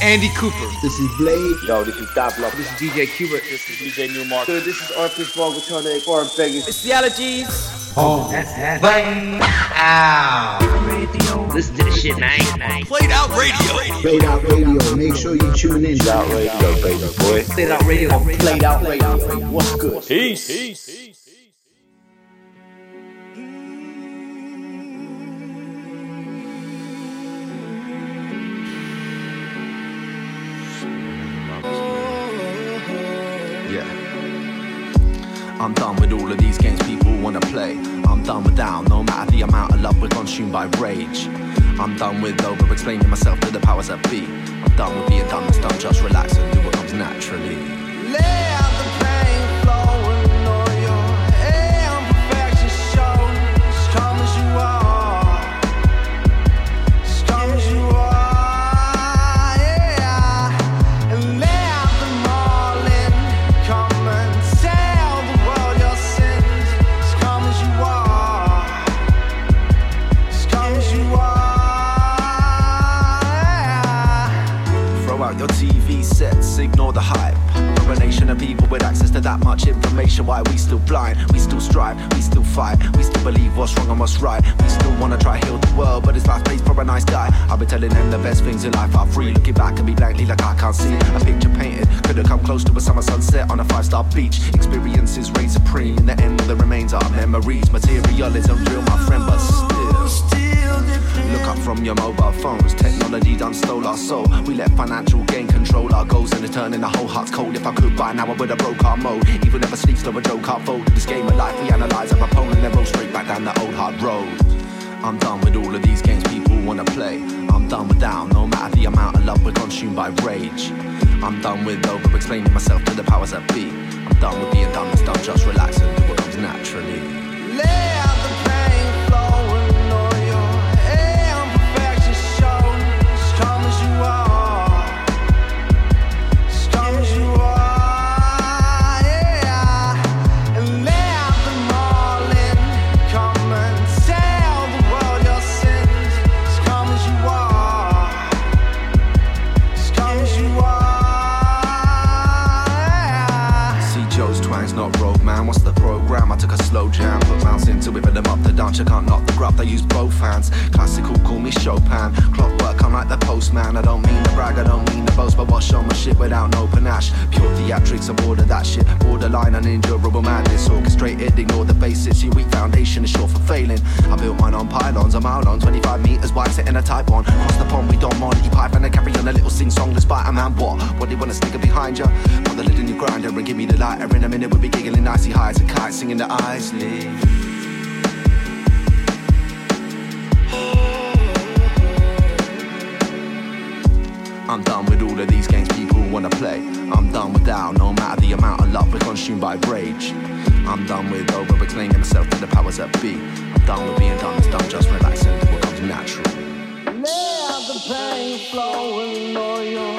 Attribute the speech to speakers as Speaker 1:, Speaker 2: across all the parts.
Speaker 1: Andy Cooper.
Speaker 2: This is Blade.
Speaker 3: Yo, this is Dab Lock.
Speaker 1: This is DJ Cuba.
Speaker 3: This is DJ Newmark.
Speaker 4: Dude, this is Orifice Vulgatron or Vegas.
Speaker 5: It's the allergies.
Speaker 1: Oh, that's that. Bang. Ow.
Speaker 5: Listen to this shit, man.
Speaker 1: Played out radio.
Speaker 2: Played Out Radio. Make sure you tune in.
Speaker 3: Played Out Radio, baby boy.
Speaker 5: Played out radio.
Speaker 4: Played Out Radio. What's good?
Speaker 3: Peace. Peace. Peace.
Speaker 6: Yeah. I'm done with all of these games people wanna play. I'm done with down, no matter the amount of love we're consumed by rage. I'm done with over explaining myself to the powers that be. I'm done with being done, it's done, just relax and do what comes naturally. Of people with access to that much information. Why we still blind? We still strive, we still fight, we still believe what's wrong and what's right. We still wanna try heal the world, but it's life place for a nice guy. I've been telling them the best things in life are free. Looking back and be blankly like I can't see. A picture painted, could have come close to a summer sunset on a five star beach. Experiences reign supreme. In the end, the remains are memories. Materialism real, my friend, but still. Look up from your mobile phones. Technology done stole our soul. We let financial gain control our goals and it's turning the whole heart's cold. If I could by now, I would have broke our mode. Even if I sleep, still a joke, can't fold. This game of life, we analyze our opponent and roll straight back down the old hard road. I'm done with all of these games people wanna play. I'm done with down, no matter the amount of love we're consumed by rage. I'm done with over explaining myself to the powers that be. I'm done with being done, it's done, just relax and do what comes naturally. Into them up the dance. You can't knock the grub. They use both hands. Classical, call me Chopin. Clockwork, I'm like the postman. I don't mean to brag, I don't mean to boast, but watch on my shit without no panache. Pure theatrics, I border that shit. Borderline unendurable madness. Orchestrated, ignore the basics. Your weak foundation is short for failing. I built mine on pylons, a mile long, 25 meters wide, sitting a type on. Cross the pond, we don't Monty Python and carry on a little sing song despite a man. What? What they wanna stick behind ya? Put the lid in your grinder and give me the lighter. In a minute, we'll be giggling icy high as a kite, singing the eyes leave. All of these games people wanna play. I'm done with down, no matter the amount of love we're consumed by rage. I'm done with over explaining myself to the powers that be. I'm done with being done, it's done, just relax and do what comes natural.
Speaker 7: Out the pain flowing on your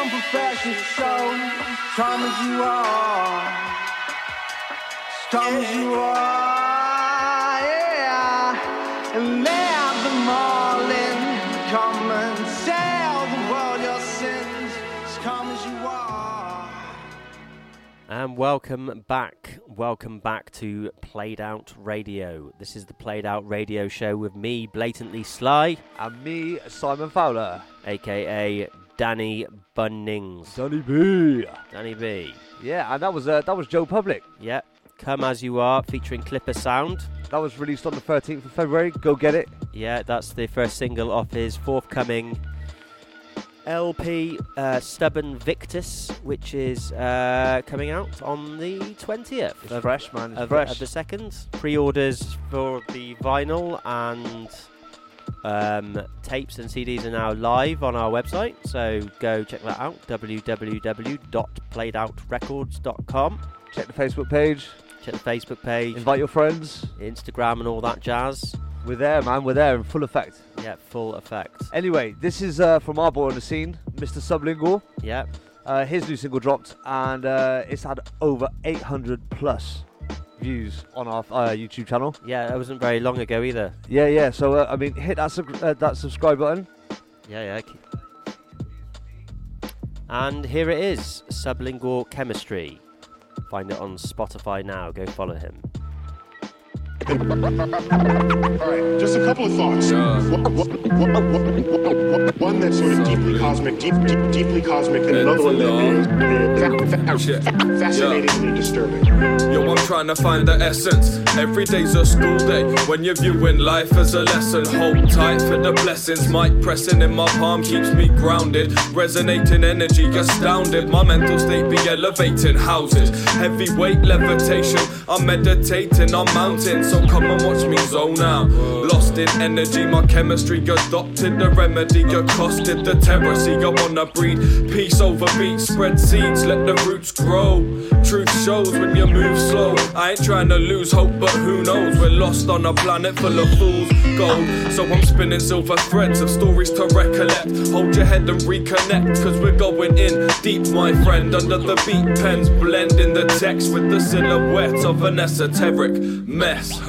Speaker 7: imperfection shown. Come as you are. Come as you are, And
Speaker 5: welcome back. Welcome back to Played Out Radio. This is the Played Out Radio show with me, Blatant-Lee Sly,
Speaker 8: And me, Simon Fowler.
Speaker 5: aka Danny Bunnings.
Speaker 8: Sonny B.
Speaker 5: Danny B.
Speaker 8: Yeah, and that was uh, that was Joe Public.
Speaker 5: Yep. Come As You Are featuring Clipper Sound.
Speaker 8: That was released on the 13th of February. Go get it.
Speaker 5: Yeah, that's the first single off his forthcoming LP, uh, Stubborn Victus, which is uh, coming out on the 20th
Speaker 8: It's
Speaker 5: of,
Speaker 8: fresh, man. It's
Speaker 5: of,
Speaker 8: fresh.
Speaker 5: of the second. Pre orders for the vinyl and um, tapes and CDs are now live on our website, so go check that out www.playedoutrecords.com.
Speaker 8: Check the Facebook page.
Speaker 5: Check the Facebook page,
Speaker 8: Invite your friends.
Speaker 5: Instagram, and all that jazz.
Speaker 8: We're there, man. We're there in full effect.
Speaker 5: Yeah, full effect.
Speaker 8: Anyway, this is uh, from our boy on the scene, Mr. Sublingual.
Speaker 5: Yeah,
Speaker 8: Uh, his new single dropped, and uh, it's had over 800 plus views on our uh, YouTube channel.
Speaker 5: yeah, that wasn't very long ago either.
Speaker 8: Yeah, yeah. So uh, I mean, hit that sub- uh, that subscribe button.
Speaker 5: Yeah, yeah. And here it is Sublingual Chemistry. Find it on Spotify now. Go follow him.
Speaker 9: All right, just a couple of thoughts. One, that's sort of deeply cosmic, deep, deep, deeply cosmic, and another one that is fa- fa- fa- fascinatingly disturbing.
Speaker 10: Yo, I'm trying to find the essence. Every day's a school day. When you're viewing life as a lesson, hold tight for the blessings. Mic pressing in my palm keeps me grounded. Resonating energy, astounded. My mental state be elevating houses. Heavyweight levitation. I'm meditating on mountains, so come and watch me zone out. Lost in energy, my chemistry adopted the remedy, accosted the. See, I wanna breed peace over beats, spread seeds, let the roots grow. Truth shows when you move slow. I ain't trying to lose hope, but who knows? We're lost on a planet full of fools. Gold, so I'm spinning silver threads of stories to recollect. Hold your head and reconnect, cause we're going in deep, my friend. Under the beat pens, blending the text with the silhouette of an esoteric mess.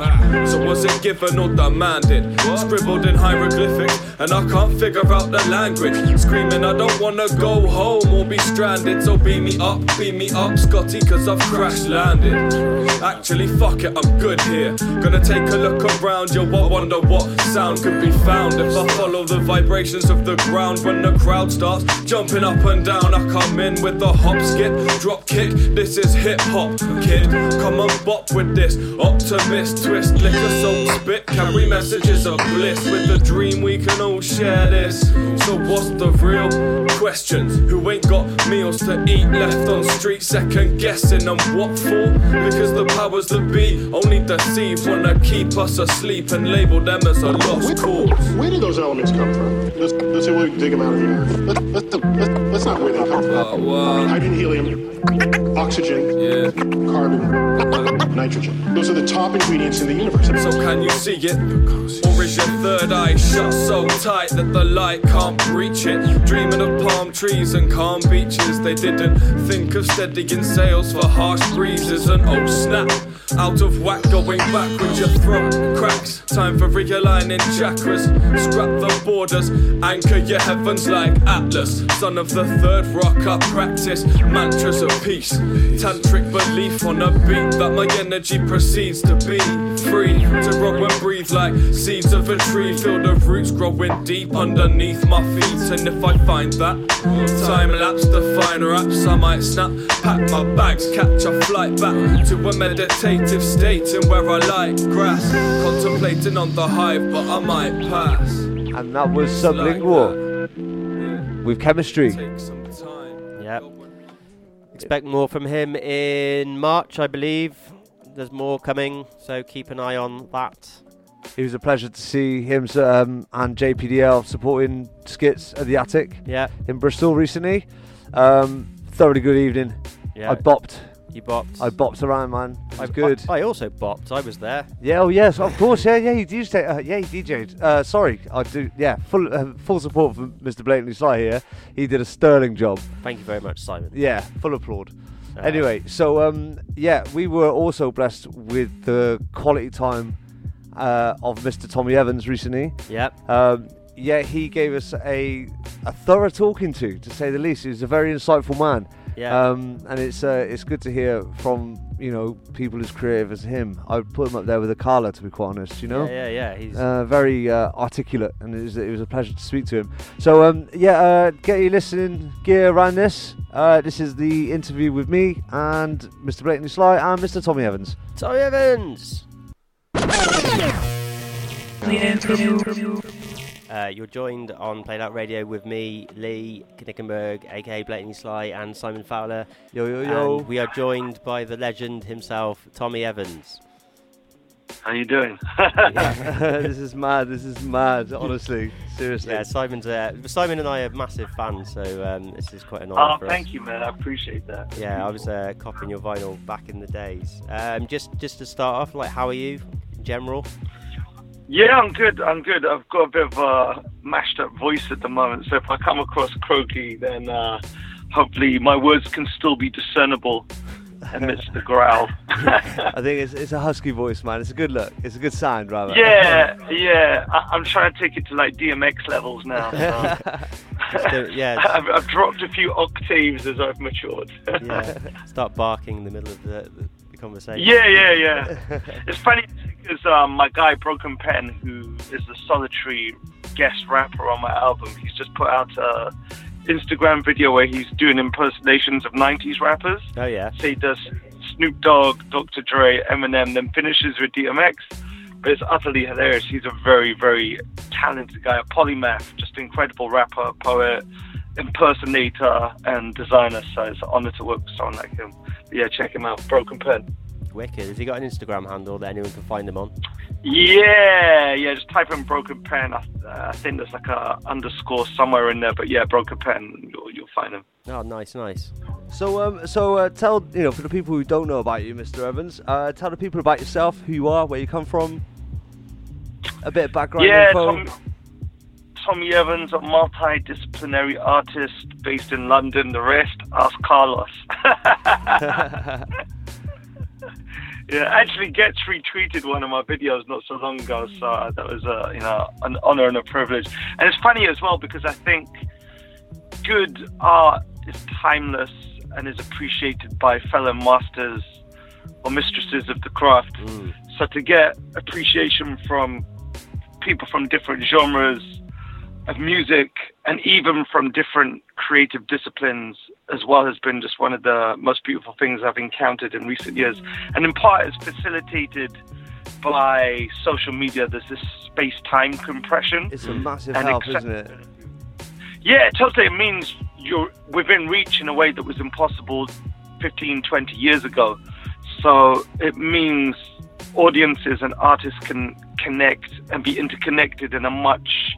Speaker 10: So was it given or demanded? Scribbled in hieroglyphics, and I can't figure out the language. Screaming, I don't wanna go home or be stranded. So beam me up, beam me up, Scotty, cause I've crash landed. Actually, fuck it, I'm good here. Gonna take a look around, yo, I wonder what sound could be found if I follow the vibrations of the ground. When the crowd starts jumping up and down, I come in with a hop, skip, drop kick. This is hip hop, kid. Come on, bop with this. Optimist, twist, liquor, soul, spit. Carry messages of bliss. With the dream, we can all share this. So, what's the real questions? Who ain't got meals to eat left on street? Second guessing on what for? Because the powers that be only deceive, wanna keep us asleep and label them as a lost cause.
Speaker 9: Where do those elements come from? Let's, let's say we can dig them out of the earth. Let, let's, let's not where they come from.
Speaker 10: Uh, well,
Speaker 9: Hydrogen, helium, oxygen,
Speaker 10: yeah.
Speaker 9: carbon, nitrogen. Those are the top ingredients in the universe.
Speaker 10: So can you see it? Or is your third eye shut so tight that the light can't reach it? Dreaming of palm trees and calm beaches. They didn't think of steadying sails for harsh breezes. And oh snap, out of whack, going back with your throat cracks. Time for realigning chakras. Scrap the borders, anchor your heavens like Atlas. Son of the third rock, I practice mantras of peace. Tantric belief on a beat that my energy proceeds to be free to roll and breathe like seeds of a tree. Feel the roots growing deep underneath my feet. And if I find that time lapse, the fine raps, I might snap, pack my bags, catch a flight back to a meditative state in where I like grass, contemplating on the hive, but I might pass.
Speaker 8: And that was
Speaker 10: Like
Speaker 8: Sublingual with chemistry.
Speaker 10: Take some time.
Speaker 5: Yep. Expect more from him in March, I believe. There's more coming, so keep an eye on that.
Speaker 8: It was a pleasure to see him um, and JPDL supporting skits at the Attic
Speaker 5: Yeah,
Speaker 8: in Bristol recently. Um, thoroughly good evening.
Speaker 5: Yeah.
Speaker 8: I bopped.
Speaker 5: you bopped.
Speaker 8: I bopped around, man. It was
Speaker 5: I-
Speaker 8: good.
Speaker 5: I, I also bopped. I was there.
Speaker 8: Yeah, oh yes, of course. Yeah, yeah, he DJed. Uh, yeah, he DJed. Uh, sorry, I do. Yeah, full uh, full support for Mr. Blatant-Lee Sly here. He did a sterling job.
Speaker 5: Thank you very much, Simon.
Speaker 8: Yeah, full applaud.
Speaker 5: Uh,
Speaker 8: Anyway, so um, yeah, we were also blessed with the quality time uh, of Mr. Tommy Evans recently.
Speaker 5: Yep.
Speaker 8: Um, yeah, he gave us a a thorough talking to, to say the least. He was a very insightful man.
Speaker 5: Yeah.
Speaker 8: Um, and it's uh, it's good to hear from you know people as creative as him. I would put him up there with Akala, to be quite honest. You know.
Speaker 5: Yeah, yeah, yeah. He's
Speaker 8: Uh, very uh, articulate, and it was, it was a pleasure to speak to him. So, um, yeah, uh, get your listening gear around this. Uh, this is the interview with me and Mr. Blatant-Lee Sly and Mr. Tommy Evans.
Speaker 5: Tommy Evans. Uh, you're joined on Played Out Radio with me, Lee Knickenberg, aka Blatant-Lee Sly, and Simon Fowler.
Speaker 8: Yo, yo, yo.
Speaker 5: And we are joined by the legend himself, Tommy Evans.
Speaker 11: How you doing?
Speaker 8: this is mad. This is mad. Honestly, seriously.
Speaker 5: Yeah, Simon's uh, Simon and I are massive fans, so um, this is quite an honour
Speaker 11: oh,
Speaker 5: for
Speaker 11: thank
Speaker 5: us.
Speaker 11: you, man. I appreciate that.
Speaker 5: Yeah, I was uh, copying your vinyl back in the days. Um, just just to start off, like, how are you in general?
Speaker 11: Yeah, I'm good. I'm good. I've got a bit of a mashed up voice at the moment, so if I come across croaky, then uh, hopefully my words can still be discernible amidst the growl.
Speaker 8: I think it's, it's a husky voice, man. It's a good look. It's a good sound, rather.
Speaker 11: yeah, yeah. I- I'm trying to take it to like DMX levels now. so.
Speaker 5: Yeah,
Speaker 11: I've, I've dropped a few octaves as I've matured.
Speaker 5: yeah. Start barking in the middle of the, the conversation.
Speaker 11: Yeah, yeah, yeah. it's funny because um, my guy Broken Pen, who is the solitary guest rapper on my album, he's just put out a Instagram video where he's doing impersonations of '90s rappers.
Speaker 5: Oh yeah.
Speaker 11: So he does Snoop Dogg, Dr. Dre, Eminem, then finishes with DMX. But it's utterly hilarious. He's a very, very talented guy, a polymath, just incredible rapper, poet, impersonator, and designer. So it's an honor to work with someone like him. But yeah, check him out. Broken Pen.
Speaker 5: Wicked. Has he got an Instagram handle that anyone can find him on?
Speaker 11: Yeah, yeah. Just type in Broken Pen. I, uh, I think there's like a underscore somewhere in there. But yeah, Broken Pen. You'll, you'll find him.
Speaker 5: Oh, nice, nice.
Speaker 8: So, um, so uh, tell you know for the people who don't know about you, Mr. Evans, uh, tell the people about yourself, who you are, where you come from, a bit of background
Speaker 11: Yeah,
Speaker 8: info.
Speaker 11: Tom, Tommy Evans, a multidisciplinary artist based in London. The rest, ask Carlos. yeah, actually, Ghetts retweeted one of my videos not so long ago, so that was uh, you know an honor and a privilege. And it's funny as well because I think good art is timeless and is appreciated by fellow masters or mistresses of the craft. So to get appreciation from people from different genres of music and even from different creative disciplines as well has been just one of the most beautiful things I've encountered in recent years. Mm. And in part it's facilitated by social media. There's this space time compression.
Speaker 8: It's a massive
Speaker 11: and
Speaker 8: help,
Speaker 11: accept-
Speaker 8: isn't it?
Speaker 11: yeah, totally. It means you're within reach in a way that was impossible 15, 20 years ago. So it means audiences and artists can connect and be interconnected in a much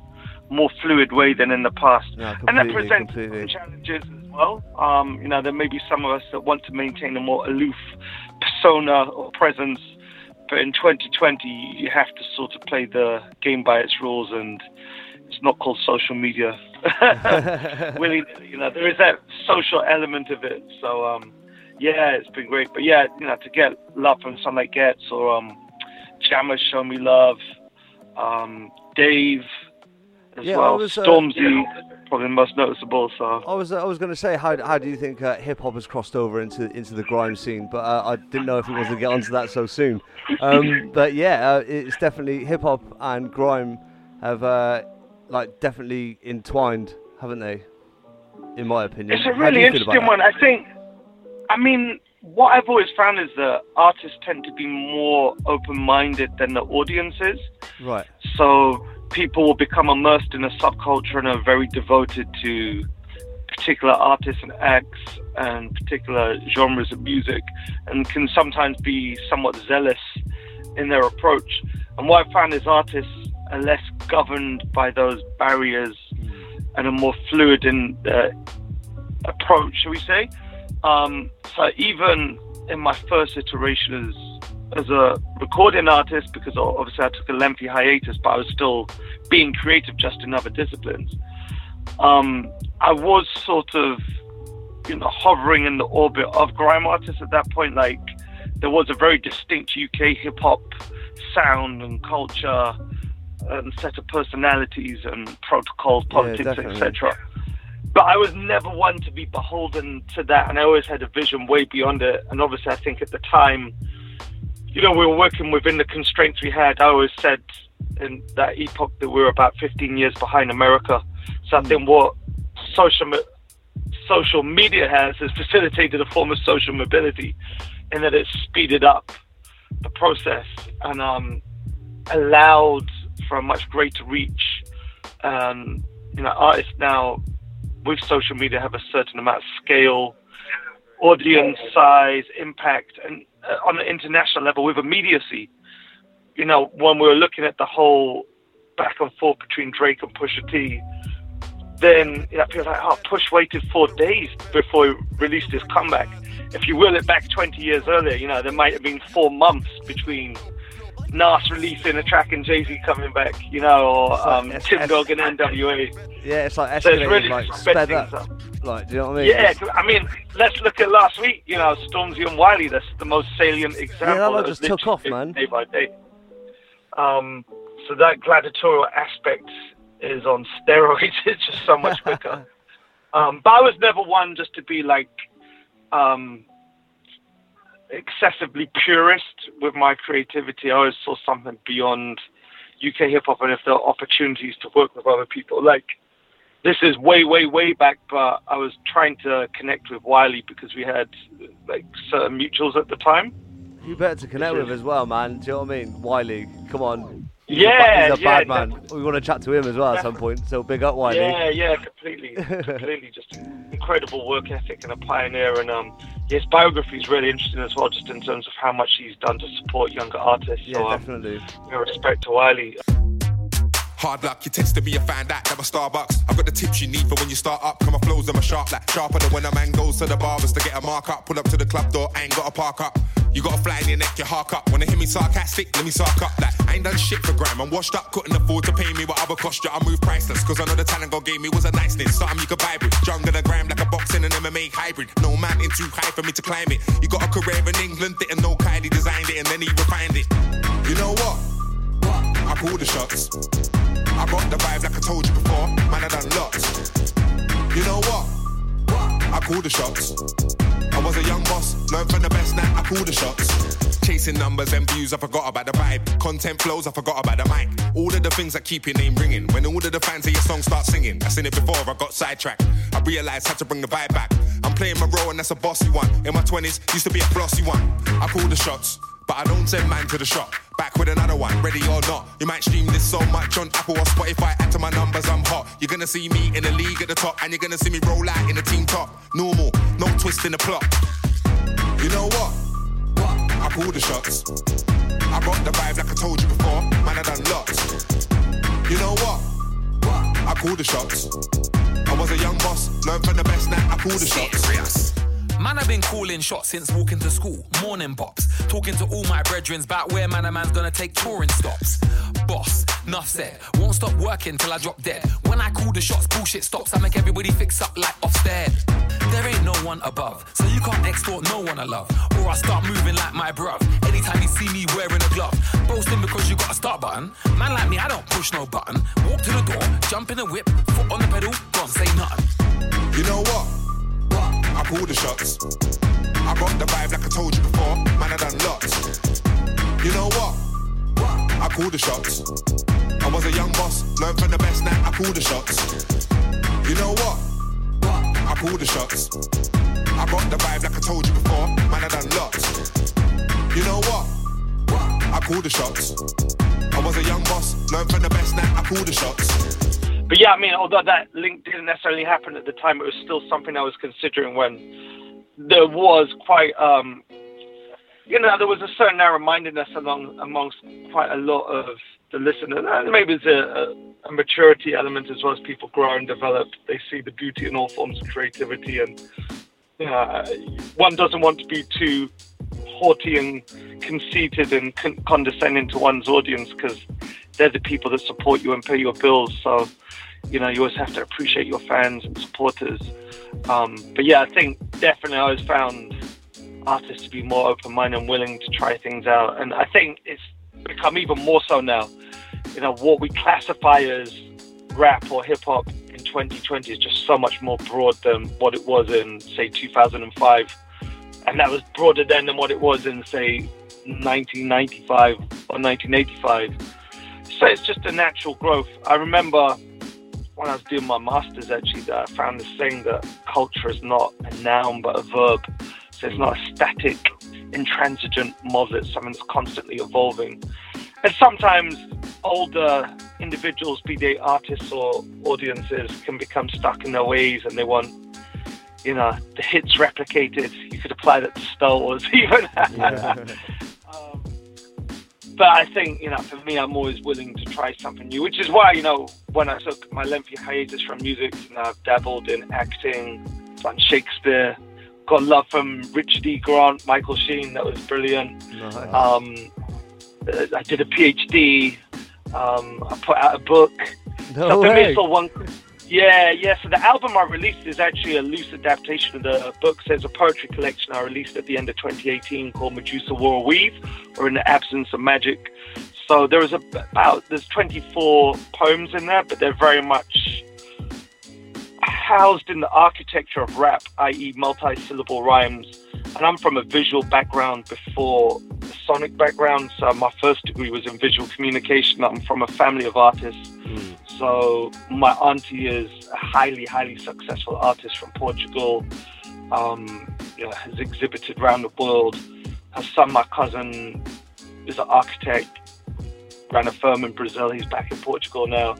Speaker 11: more fluid way than in the past.
Speaker 8: No,
Speaker 11: and that presents
Speaker 8: completely.
Speaker 11: some challenges as well. Um, you know, there may be some of us that want to maintain a more aloof persona or presence, but in 2020, you have to sort of play the game by its rules, and it's not called social media. really, you know, there is that social element of it. So, um, yeah, it's been great. But yeah, you know, to get love from Sunlight Ghetts or um, Jammer Show Me Love, um, Dave as
Speaker 8: Yeah,
Speaker 11: well,
Speaker 8: was, uh,
Speaker 11: Stormzy, probably the most noticeable. So.
Speaker 8: I was I was going to say how how do you think uh, hip hop has crossed over into into the grime scene, but uh, I didn't know if we was to get onto that so soon. Um, but yeah, uh, it's definitely hip hop and grime have uh, like definitely entwined, haven't they? In my opinion,
Speaker 11: It's a really
Speaker 8: you feel about
Speaker 11: interesting one. I think, I mean, what I've always found is that artists tend to be more open minded than the audiences.
Speaker 8: Right.
Speaker 11: So people will become immersed in a subculture and are very devoted to particular artists and acts and particular genres of music and can sometimes be somewhat zealous in their approach. And what I found is artists are less governed by those barriers and are more fluid in their approach, shall we say. Um, so even in my first iteration as as a recording artist, because obviously I took a lengthy hiatus, but I was still being creative just in other disciplines. Um, I was sort of, you know, hovering in the orbit of grime artists at that point. Like there was a very distinct UK hip hop sound and culture and set of personalities and protocols, politics,
Speaker 8: definitely.
Speaker 11: etc. But I was never one to be beholden to that, and I always had a vision way beyond it. And obviously, I think at the time, you know, we were working within the constraints we had. I always said in that epoch that we were about 15 years behind America. So I think what social social media has is facilitated a form of social mobility, in that it's speeded up the process and um, allowed for a much greater reach. And you know, artists now with social media have a certain amount of scale, audience size, impact, and on an international level with immediacy. You know, when we were looking at the whole back and forth between Drake and Pusha T, then you know, people are like, oh, Push waited four days before he released his comeback. If you will it back 20 years earlier, you know, there might have been four months between Nas releasing a track and Jay Z coming back, you know, or
Speaker 8: like
Speaker 11: um, Tim
Speaker 8: S-
Speaker 11: Dog and NWA.
Speaker 8: Yeah, it's like
Speaker 11: So it's really
Speaker 8: like
Speaker 11: sped
Speaker 8: up.
Speaker 11: up.
Speaker 8: Like, do you know what I mean?
Speaker 11: Yeah, I mean, let's look at last week. You know, Stormzy and Wiley. That's the most salient example.
Speaker 8: that lot just took off, man.
Speaker 11: Day by day. Um, so that gladiatorial aspect is on steroids. It's just so much quicker. um, but I was never one just to be like um, excessively purist with my creativity. I always saw something beyond UK hip hop, and if there are opportunities to work with other people, like this is way, way, way back. But I was trying to connect with Wiley because we had like certain mutuals at the time.
Speaker 8: You better to connect with as well, man. Do you know what I mean? Wiley, come on. He's
Speaker 11: Yeah,
Speaker 8: a, ba- he's a
Speaker 11: yeah,
Speaker 8: bad man. We want to chat to him as well at some point. So big up Wiley.
Speaker 11: Yeah, yeah, completely, completely. Just incredible work ethic and a pioneer. And um, his biography is really interesting as well, just in terms of how much he's done to support younger artists.
Speaker 8: Yeah,
Speaker 11: so, um,
Speaker 8: definitely.
Speaker 11: you know, respect to Wiley.
Speaker 12: Hard luck, you tested me, you found out that my Starbucks. I've got the tips you need for when you start up. Come my flows, I'm a sharp, like sharper than when a man goes to the barbers to get a mark up. Pull up to the club door, ain't got a park up. You got a fly in your neck, you hark up. Wanna hear me sarcastic? Let me sark up. Like, I ain't done shit for gram. I'm washed up, couldn't afford to pay me what other cost you. I move priceless, cause I know the talent God gave me was a nice niceness. Something you could buy with. Jungle the gram like a boxing and MMA hybrid. No mountain too high for me to climb it. You got a career in England, didn't know Kylie designed it and then he refined it. You know what? I call the shots. I got the vibe like I told you before. Man, I done lots. You know what? I call the shots. I was a young boss, learned from the best now. I call the shots. Chasing numbers and views, I forgot about the vibe. Content flows, I forgot about the mic. All of the things that keep your name ringing. When all of the fans of your song start singing, I seen it before, I got sidetracked. I realized how to bring the vibe back. I'm playing my role and that's a bossy one. In my 20s, used to be a flossy one. I call the shots. But I don't send man to the shop. Back with another one, ready or not. You might stream this so much on Apple or Spotify. Add to my numbers, I'm hot. You're gonna see me in the league at the top, and you're gonna see me roll out in the team top. Normal, no twist in the plot. You know what? I call the shots. I got the vibe like I told you before. Man, I done lots. You know what? I call the shots. I was a young boss, learned from the best now. I call the shots.
Speaker 13: Man, I've been calling shots since walking to school. Morning bops. Talking to all my brethren about where man a man's gonna take touring stops. Boss, nuff said. Won't stop working till I drop dead. When I call the shots, bullshit stops. I make everybody fix up like Ofsted. There ain't no one above, so you can't extort no one I love. Or I start moving like my bruv. Anytime you see me wearing a glove, boasting because you got a start button. Man like me, I don't push no button. Walk to the door, jump in the whip, foot on the pedal, gone say nothing.
Speaker 12: You know what? Call the shots. I got the vibe like I told you before. Man, I done lots. You know what? I call the shots. I was a young boss, learned from the best now. I call the shots. You know what? I call the shots. I got the vibe like I told you before. Man, I done lots. You know what? I call the shots. I was a young boss, learned from the best now. I call the shots.
Speaker 11: But yeah, I mean, although that link didn't necessarily happen at the time, it was still something I was considering when there was quite, um, you know, there was a certain narrow-mindedness among amongst quite a lot of the listeners. And maybe there's a, a, maturity element as well as people grow and develop. They see the beauty in all forms of creativity, and know, one doesn't want to be too haughty and conceited and con- condescending to one's audience because they're the people that support you and pay your bills. So, you know, you always have to appreciate your fans and supporters. Um, but yeah, I think definitely I always found artists to be more open-minded and willing to try things out. And I think it's become even more so now. You know, what we classify as rap or hip hop in 2020 is just so much more broad than what it was in, say, 2005. And that was broader then than what it was in, say, 1995 or 1985. So it's just a natural growth. I remember when I was doing my master's, actually, that I found this saying that culture is not a noun but a verb. So it's not a static, intransigent it's something that's constantly evolving. And sometimes older individuals, be they artists or audiences, can become stuck in their ways and they want, you know, the hits replicated. You could apply that to Star Wars even. um, but I think, you know, for me, I'm always willing to try something new, which is why, you know, when I took my lengthy hiatus from music, you know, I've dabbled in acting, done Shakespeare, got love from Richard E. Grant, Michael Sheen, that was brilliant. Um, uh, I did a PhD. Um, I put out a book.
Speaker 8: No
Speaker 11: so for
Speaker 8: way.
Speaker 11: all one. Yeah, yeah. So the album I released is actually a loose adaptation of the book. So it's a poetry collection I released at the end of 2018 called Medusa a Weave, or In the Absence of Magic. So there a, about there's 24 poems in there, but they're very much housed in the architecture of rap, i.e., multi-syllable rhymes. And I'm from a visual background before a sonic background. So my first degree was in visual communication. I'm from a family of artists. So my auntie is a highly, highly successful artist from Portugal. Um, you know, has exhibited around the world. Her son, my cousin, is an architect. Ran a firm in Brazil. He's back in Portugal now.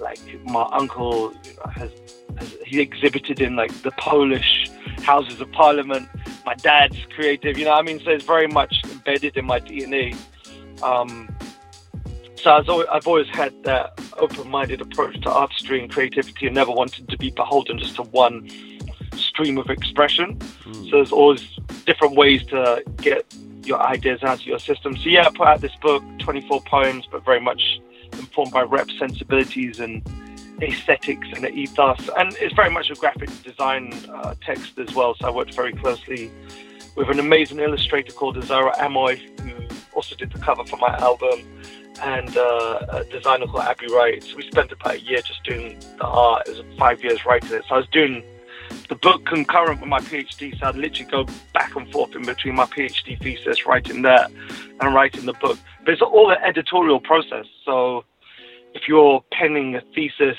Speaker 11: Like my uncle has, has he exhibited in like the Polish Houses of Parliament. My dad's creative. You know, what I mean, so it's very much embedded in my DNA. Um, so I've always, I've always had that open-minded approach to artistry and creativity, and never wanted to be beholden just to one stream of expression. So there's always different ways to get your ideas out of your system. So yeah, I put out this book, 24 poems, but very much informed by rep sensibilities and aesthetics and ethos. And it's very much a graphic design uh, text as well. So I worked very closely with an amazing illustrator called Azara Amoy, who also did the cover for my album, and uh, a designer called Abby Wright. So we spent about a year just doing the art. It was five years writing it. So I was doing the book concurrent with my PhD, so I'd literally go back and forth in between my PhD thesis, writing that, and writing the book. But it's all an editorial process. So if you're penning a thesis,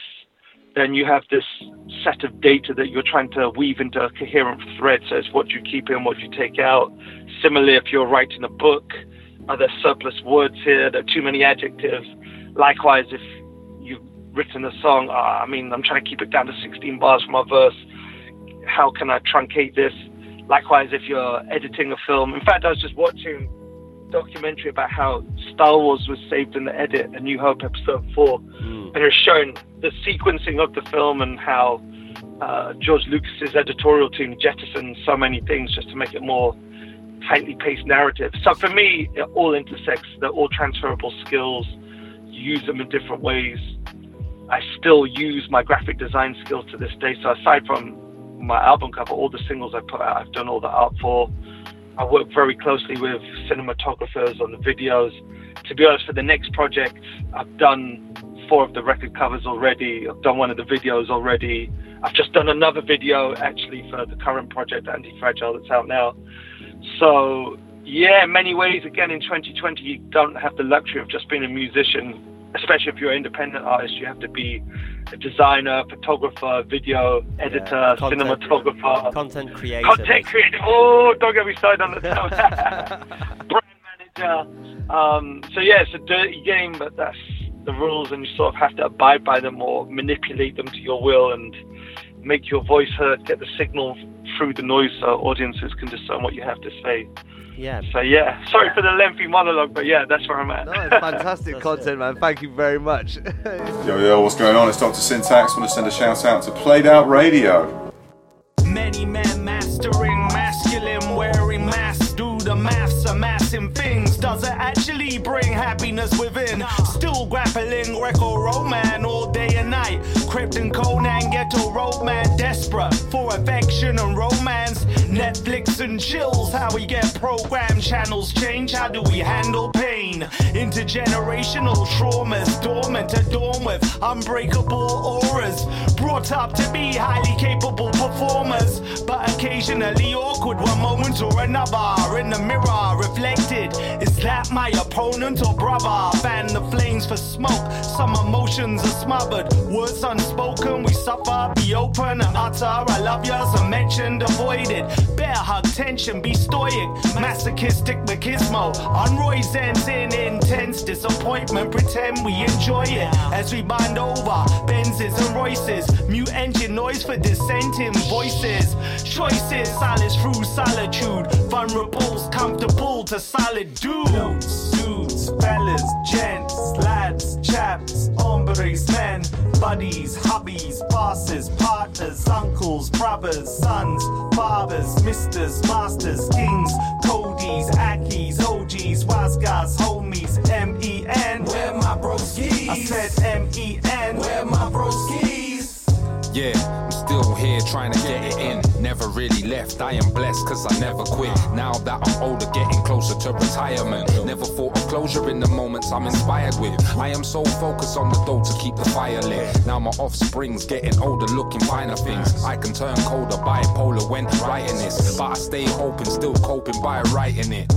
Speaker 11: then you have this set of data that you're trying to weave into a coherent thread. So it's what you keep in, what you take out. Similarly, if you're writing a book, are there surplus words here? There are too many adjectives? Likewise, if you've written a song, uh, I mean, I'm trying to keep it down to 16 bars for my verse. How can I truncate this? Likewise, if you're editing a film. In fact, I was just watching a documentary about how Star Wars was saved in the edit, A New Hope Episode 4, and it was showing the sequencing of the film and how uh, George Lucas's editorial team jettisoned so many things just to make it more tightly paced narrative. So for me, it all intersects. They're all transferable skills. Use them in different ways. I still use my graphic design skills to this day. So aside from my album cover, all the singles I put out, I've done all the art for. I work very closely with cinematographers on the videos. To be honest, for the next project, I've done four of the record covers already. I've done one of the videos already. I've just done another video actually for the current project, Anti Fragile, that's out now. So, yeah, in many ways, again, in 2020, you don't have the luxury of just being a musician, especially if you're an independent artist. You have to be a designer, photographer, video editor,
Speaker 5: content-
Speaker 11: cinematographer,
Speaker 5: content creator.
Speaker 11: content creator. Oh, don't get me started on the brand manager. Um, so yeah, it's a dirty game, but that's the rules, and you sort of have to abide by them or manipulate them to your will and make your voice heard, get the signal through the noise so audiences can discern what you have to say.
Speaker 5: Yeah.
Speaker 11: So yeah, sorry for the lengthy monologue, but yeah, that's where I'm at.
Speaker 8: No, it's fantastic content, man. Thank you very much.
Speaker 14: Yo, yo, what's going on? It's Dr. Syntax. want to send a shout out to Played Out Radio.
Speaker 7: Many men mastering masculine, wearing masks. Do the maths, amassing things. Does it actually bring happiness within? Still grappling Greco Roman all day and night. Krypton Conan, ghetto road man, desperate for affection and romance. Netflix and chills, how we get program channels change. How do we handle pain? Intergenerational traumas, dormant, adorned with unbreakable auras. Brought up to be highly capable performers, but occasionally awkward one moment or another. In the mirror, reflected. That my opponent or brother? Fan the flames for smoke. Some emotions are smothered, words unspoken. We suffer, be open and utter. I love yours, unmentioned, avoided. Bear hug, tension, be stoic. Masochistic machismo. On Roy's ends in intense disappointment. Pretend we enjoy it as we bind over Benzes and Royces. Mute engine noise for dissenting voices. Choices, silence through solitude. Vulnerables, comfortable to solid dudes. Dudes, fellas, gents, lads, chaps, hombres, men, buddies, hubbies, bosses, partners, uncles, brothers, sons, fathers, misters, masters, kings, codies, ackies, OGs, wise guys, homies, M-E-N. Where my broskies? I said M-E-N. Where my broskies?
Speaker 13: Yeah, I'm still here trying to get it in. Never really left, I am blessed cause I never quit. Now that I'm older, getting closer to retirement. Never thought of closure in the moments I'm inspired with. I am so focused on the dough to keep the fire lit. Now my offspring's getting older, looking finer things. I can turn colder, bipolar when writing this. But I stay open, still coping by writing it.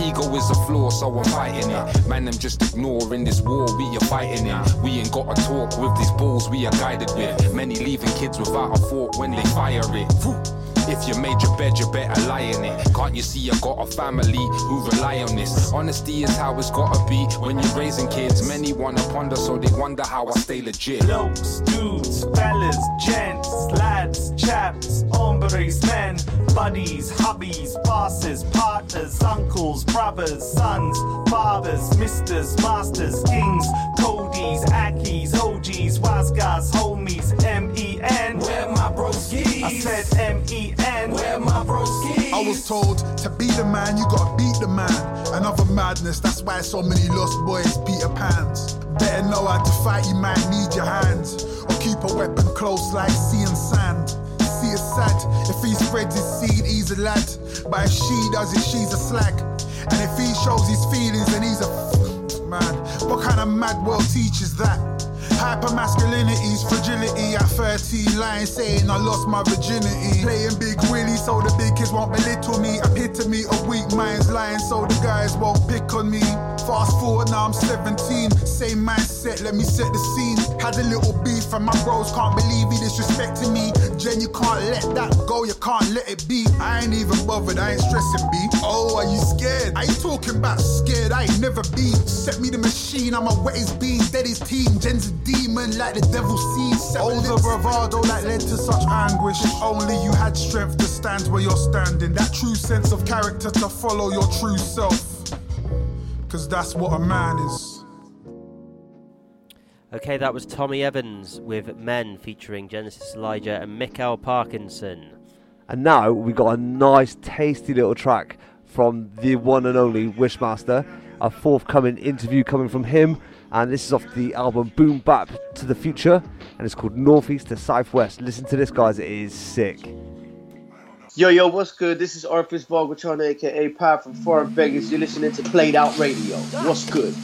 Speaker 13: Ego is a flaw, so I'm fighting it. Man, I'm just ignoring this war, we are fighting it. We ain't got to talk with these balls we are guided with. Many leaving kids without a thought when they fire it. If you made your bed, you better lie in it. Can't you see I got a family who rely on this? Honesty is how it's gotta be when you're raising kids. Many wanna ponder, so they wonder how I stay legit.
Speaker 7: Blokes, dudes, fellas, gents, lads, chaps, hombres, men, buddies, hubbies, bosses, partners, uncles, brothers, sons, fathers, misters, masters, kings, toadies, ackies, OGs, wasgas, homies, I said M-E-N. Where my broskies?
Speaker 15: I was told to be the man, you gotta beat the man. Another madness, that's why so many lost boys Peter Pans. Better know how to fight, you might need your hands. Or keep a weapon close like sea and sand. See it's sad, if he spreads his seed, he's a lad. But if she does it, she's a slag. And if he shows his feelings, then he's a f- man. What kind of mad world teaches that? Hyper masculinity's fragility at 13, lying saying I lost my virginity. Playing big Willie so the big kids won't belittle me. Epitome of weak minds lying so the guys won't pick on me. Fast forward now I'm 17, same mindset, let me set the scene. Had a little beef and my bros can't believe he disrespecting me. Jen, you can't let that go, you can't let it be. I ain't even bothered, I ain't stressing B. Oh, are you scared? I ain't talking about scared, I ain't never be. Set me the machine, I'm a wet his bean, dead his team. Jen's a demon like the devil sees. Oh, the bravado that led to such anguish. If only you had strength to stand where you're standing. That true sense of character to follow your true self. Cause that's what a man is.
Speaker 5: Okay, that was Tommy Evans with Men featuring Genesis Elijah and Mikael Parkinson.
Speaker 8: And now we've got a nice, tasty little track from the one and only Wishmaster. A forthcoming interview coming from him, and this is off the album Boom Bap to the Future, and it's called Northeast to Southwest. Listen to this, guys, it is sick.
Speaker 4: Yo, yo, what's good? This is Orifice Vulgatron, aka Pat from Foreign Beggars. You're listening to Played Out Radio. What's good?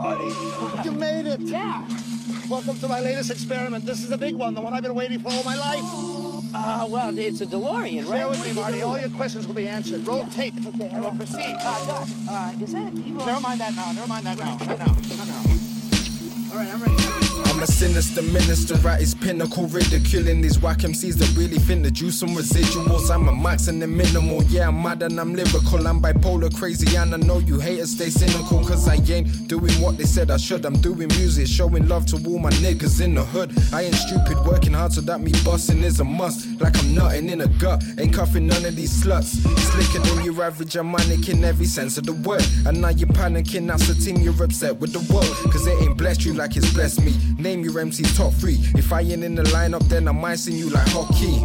Speaker 16: You made it! Yeah! Welcome to my latest experiment. This is the big one, the one I've been waiting for all my life.
Speaker 17: Uh, well, it's a DeLorean, right?
Speaker 16: Bear with me, Marty. All your questions will be answered. Roll tape.
Speaker 17: Okay,
Speaker 16: I will proceed.
Speaker 17: Uh, Doc, uh, is that a Evo?
Speaker 16: Never mind that now. Never mind that now. Not now. Not now. All right, I'm ready.
Speaker 18: I'm a sinister minister at his pinnacle, ridiculing these whack MCs that really think the juice and residuals. I'm a max and the minimal, yeah, I'm mad and I'm lyrical. I'm bipolar, crazy, and I know you haters stay cynical, cause I ain't doing what they said I should. I'm doing music, showing love to all my niggas in the hood. I ain't stupid, working hard so that me busting is a must. Like I'm nutting in a gut, ain't cuffing none of these sluts. Slicker than your average, I'm manic in every sense of the word. And now you're panicking, that's the thing you're upset with the world. Cause it ain't blessed you like it's blessed me. Name your MC's top three. If I ain't in the lineup, then I'm icing you like hockey.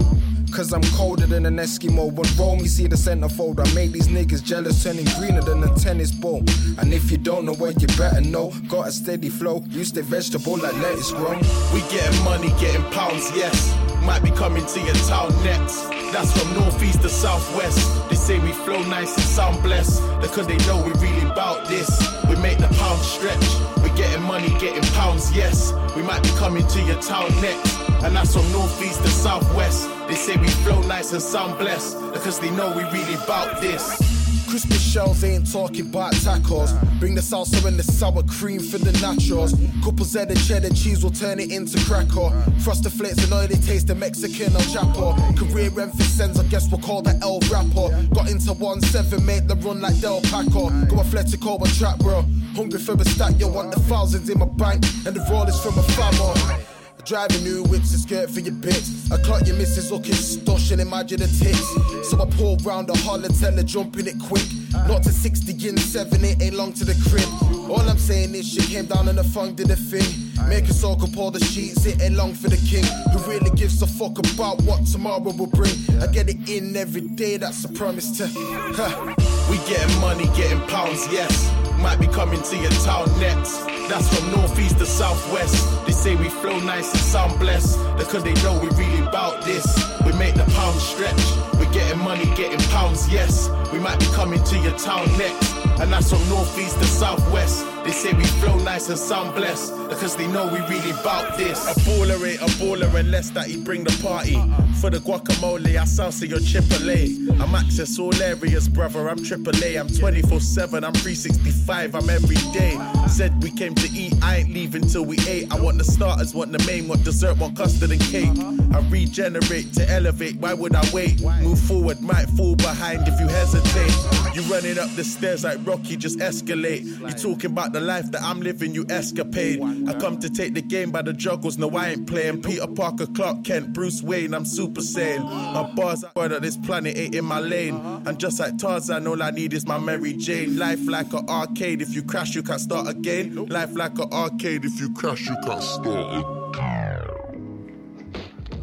Speaker 18: Cause I'm colder than an Eskimo. When roll me, see the centerfold. I make these niggas jealous, turning greener than a tennis ball. And if you don't know where you better know, got a steady flow. You stay vegetable like lettuce grown.
Speaker 19: We getting money, getting pounds, yes. Might be coming to your town next. That's from northeast to southwest. They say we flow nice and sound blessed. Because they know we really bout this. We make the pound stretch. Getting money, getting pounds, yes. We might be coming to your town next. And that's from northeast to southwest. They say we flow nice and sound blessed. Because they know we really bout this.
Speaker 18: Crispy shells ain't talking about tacos. Bring the salsa and the sour cream for the nachos. Couples of the cheddar cheese will turn it into cracker. Frosted flakes and oily taste the Mexican El Chapo. Career emphasis, I guess we'll call the El Rapper. Got into 1-7, made the run like Del Paco. Go athletic over trap, bro. Hungry for the stack, yo, want the thousands in my bank. And the roll is from a family. Driving new whips and skirt for your bits. I clock your missus looking stush and imagine the tits. So I pull round the hall and tell her jumping it quick. Not to 60 in 7, it ain't long to the crib. All I'm saying is she came down and the funk did a thing. Make us all up all the sheets, it ain't long for the king. Who really gives a fuck about what tomorrow will bring? I get it in every day, that's a promise to. Huh.
Speaker 19: We getting money, getting pounds, yes. Might be coming to your town next. That's from northeast to southwest. They say we flow nice and sound blessed. Because they know we really bout this. We make the pound stretch. We're getting money, getting pounds, yes. We might be coming to your town next. And that's from northeast to southwest. They say we flow nice and sound blessed. Because they know we really bout this. A baller ain't a baller unless that he bring the party. Uh-uh. For the guacamole, I salsa your Chipotle. I'm access all areas, brother. I'm AAA. I'm 24 7. I'm 365. I'm every day. Uh-uh. Said we came to eat. I ain't leaving till we ate. I want the starters, want the main, want dessert, want custard and cake. I regenerate to elevate. Why would I wait? Move forward, might fall behind if you hesitate. You running up the stairs like Rocky, just escalate. You talking about the life that I'm living, you escapade. I come to take the game by the juggles, no, I ain't playing. Peter Parker, Clark Kent, Bruce Wayne, I'm super saiyan. My bars are that this planet ain't in my lane. And just like Tarzan, all I need is my Mary Jane. Life like an arcade, if you crash, you can't start again. Life like an arcade, if you crash, you can't start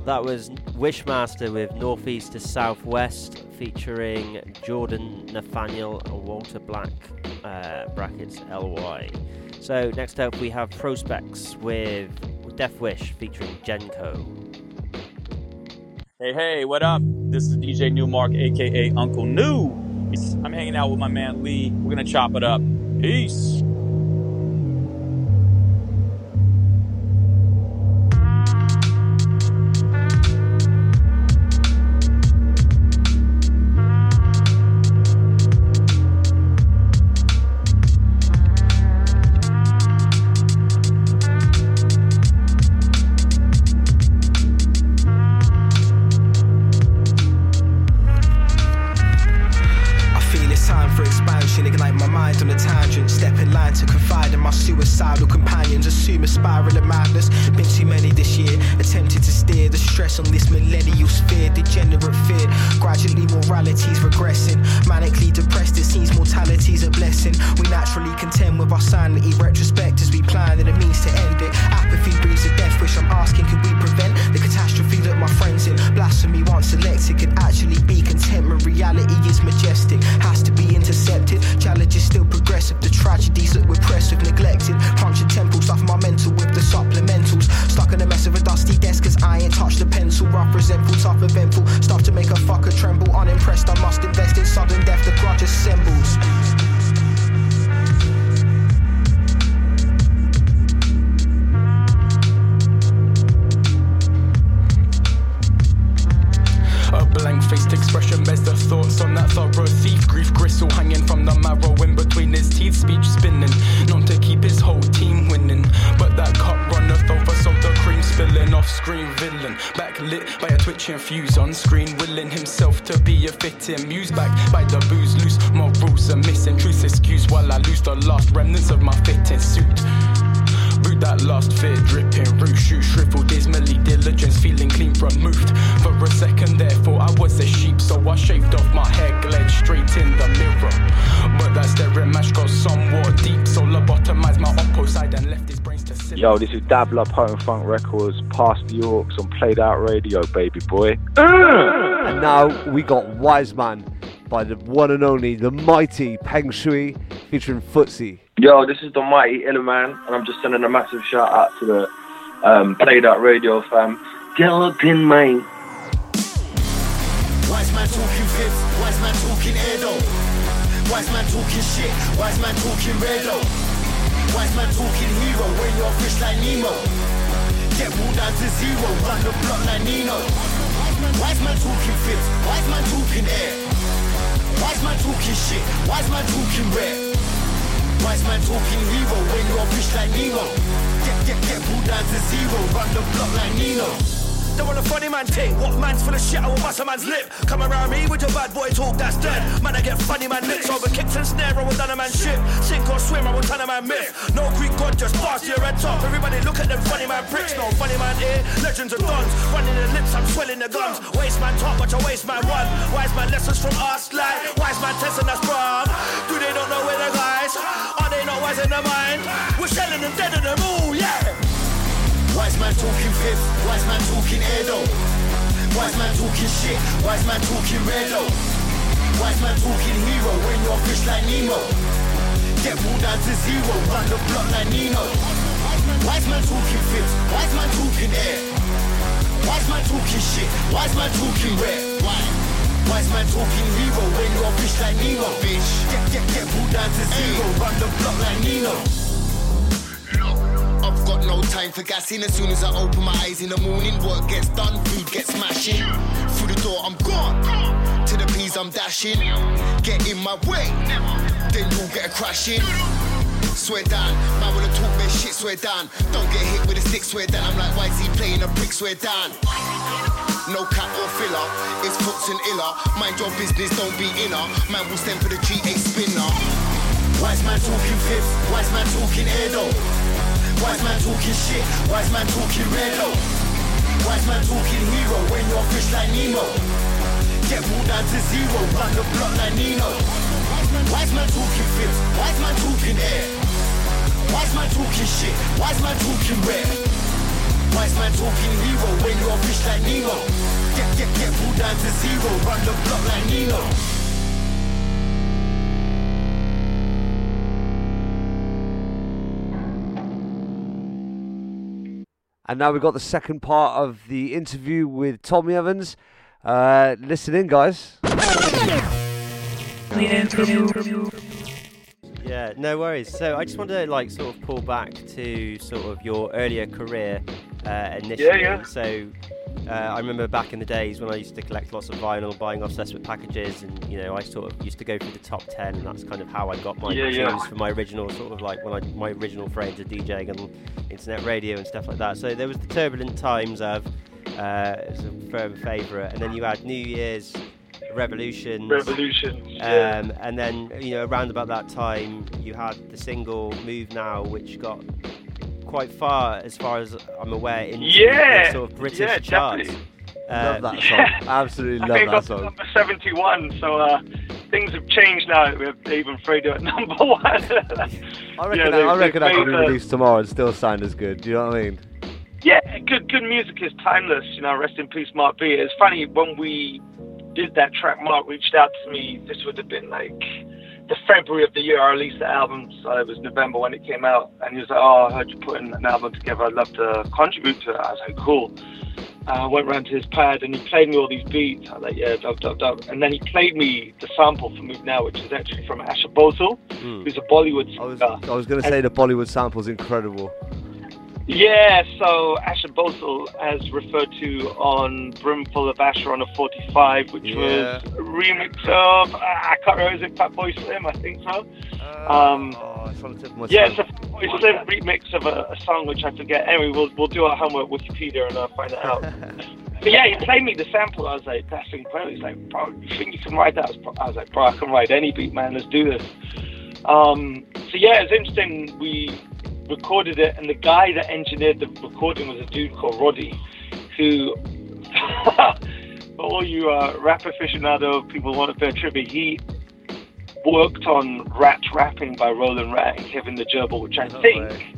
Speaker 5: That was Wishmaster with Northeast to Southwest featuring Jordan Nathaniel and Walter Black, uh, brackets LY. So next up we have Prospects with Death Wish featuring Genko.
Speaker 18: Hey, hey, what up? This is DJ Newmark, aka Uncle New. I'm hanging out with my man Lee. We're gonna chop it up. Peace.
Speaker 20: Of a dusty desk, cause I ain't touched the pencil. Rough, resentful, tough, eventful. Stuff to make a fucker tremble. Unimpressed, I must invest in sudden death. The grudge assembles.
Speaker 21: A blank faced expression bears the thoughts on that thorough thief. Grief gristle hanging from the marrow in between his teeth. Speech spinning, not to keep his whole team winning. But that cup off screen villain. Backlit by a twitching fuse on screen, willing himself to be a fitting muse. Back by the booze loose, morals are missing. Truth excuse while I lose the last remnants of my fitting suit. Boot that last fear dripping, root shoot shriveled dismally, diligence feeling clean removed. For a second, therefore, I was a sheep, so I shaved off my hair, glared straight in the mirror. But that staring mash got somewhat deep, so lobotomized my opposite and left his brains to.
Speaker 3: Yo, this is Dab Love Home Funk Records, past the Yorks on Played Out Radio, baby boy.
Speaker 8: And now we got Wise Man by the one and only, the mighty Peng Shui featuring Footsie.
Speaker 22: Yo, this is the mighty Illerman, and I'm just sending a massive shout out to the um, Played Out Radio fam. Get up in mine.
Speaker 23: Wise man talking fifth, wise man talking Edo. Wise man talking shit, wise man talking Redo. Wise man talking hero when you're fish like Nemo. Get pulled down to zero, run the block like Nino. Wise man talking fifth, wise man talking air. Wise man talking shit, wise man talking rare. Wise man talking hero when you're fish like Nemo. Get, get, get pulled down to zero, run the block like Nino. Don't want a funny man ting. What man's full of shit? I will bust a man's lip. Come around me with your bad boy talk, that's dead. Man, I get funny man lips over kicks and snare. I will done a man shit. Sink or swim, I will turn a man myth. No Greek god, just pass your head top. Everybody look at them funny man pricks. No funny man here, legends of dons. Running the lips, I'm swelling the guns. Waste man talk, watch a waste man one. Wise man lessons from us, like wise man testing us from. Do they not know where the guys? Are they not wise in their mind? We're shelling them dead in the. Wise man talking fifth, wise man talking Edo. Wise man talking shit, wise man talking Redo. Wise man talking hero when you're fish like Nemo. Get pulled down to zero, run the block like Nino. Wise man talking fibs, wise man talking air. Wise man talking shit, wise man talking rare. Why? Wise man talking hero when you're fish like Nemo, bitch. Get, get, get pulled down to zero, run the block like Nino. I've got no time for gassing. As soon as I open my eyes in the morning, work gets done, food gets smashing. Through the door, I'm gone. To the P's, I'm dashing. Get in my way, then you'll get a crashing. Swear down, man wanna talk their shit, swear down. Don't get hit with a stick, swear down. I'm like, why is he playing a brick, swear down? No cap or filler, it's foots and iller. Mind your business, don't be inner. Man will stand for the G8 spinner. Wise man talking fifth, wise man talking air though. Wise man talking shit, wise man talking though. Wise man talking hero when you're fish like Nemo. Get pulled down to zero, run the block like Nino. Wise man talking fifth, wise man talking air. Wise man talking shit, wise man talking rare. Wise man talking hero when you're fish like Nemo. Get, get, get pulled down to zero, run the block like Nino.
Speaker 8: And now we've got the second part of the interview with Tommy Evans. Uh, listen in, guys.
Speaker 5: Yeah, no worries. So I just want to like sort of pull back to sort of your earlier career uh, initially.
Speaker 11: yeah.
Speaker 5: So uh, I remember back in the days when I used to collect lots of vinyl, buying off separate packages, and you know I sort of used to go through the top ten, and that's kind of how I got my
Speaker 11: Yeah,
Speaker 5: tunes
Speaker 11: yeah.
Speaker 5: for my original sort of like when I my original frames of DJing and internet radio and stuff like that. So there was the turbulent times of uh, a firm favourite, and then you had New Year's Revolutions.
Speaker 11: Revolutions, yeah.
Speaker 5: Um, and then you know around about that time you had the single "Move Now," which got quite far, as far as I'm aware, in
Speaker 11: Yeah,
Speaker 5: the sort of British
Speaker 11: yeah,
Speaker 5: charts.
Speaker 11: definitely.
Speaker 5: Uh,
Speaker 8: Love that song.
Speaker 11: Yeah.
Speaker 8: Absolutely
Speaker 11: I
Speaker 8: love
Speaker 11: think
Speaker 8: that
Speaker 11: that's
Speaker 8: song.
Speaker 11: number 71, so uh, things have changed now. We have Dave and Fredo at number one.
Speaker 8: I reckon,
Speaker 11: Yeah,
Speaker 8: that, I reckon
Speaker 11: they
Speaker 8: that could be
Speaker 11: made the-
Speaker 8: released tomorrow and still sound as good. Do you know what I mean?
Speaker 11: Yeah, good good music is timeless. You know, rest in peace, Mark B. It's funny when we did that track. Mark reached out to me. This would have been like the February of the year I released the album. So it was November when it came out, and he was like, "Oh, I heard you putting an album together. I'd love to contribute to it." I was like, "Cool." Uh, I went round to his pad and he played me all these beats. I was like, yeah, dub, dub, dub. And then he played me the sample for Move Now, which is actually from Asha Bhosle,
Speaker 8: Hmm.
Speaker 11: who's a Bollywood singer.
Speaker 8: I was going to say the Bollywood sample's incredible.
Speaker 11: Yeah, so Asha Bhosle, as referred to on Brimful of Asha on a 45, which
Speaker 8: Yeah.
Speaker 11: was a remix of, uh, I can't remember, is it Fatboy Slim? I think so. um,
Speaker 8: oh, it's on the tip of my
Speaker 11: yeah, it's a Fatboy Slim remix of a, a song which I forget. Anyway, we'll, we'll do our homework Wikipedia and I'll find it out. but yeah, he played me the sample. I was like, that's incredible. He's like, bro, you think you can write that? I was, like, bro, I can write any beat, man. Let's do this. Um, so yeah, it's interesting. We recorded it, and the guy that engineered the recording was a dude called Roddy, who, for all you uh, rap aficionado people want a fair tribute, he worked on Rat Rapping by Roland Rat and Kevin the Gerbil, which I think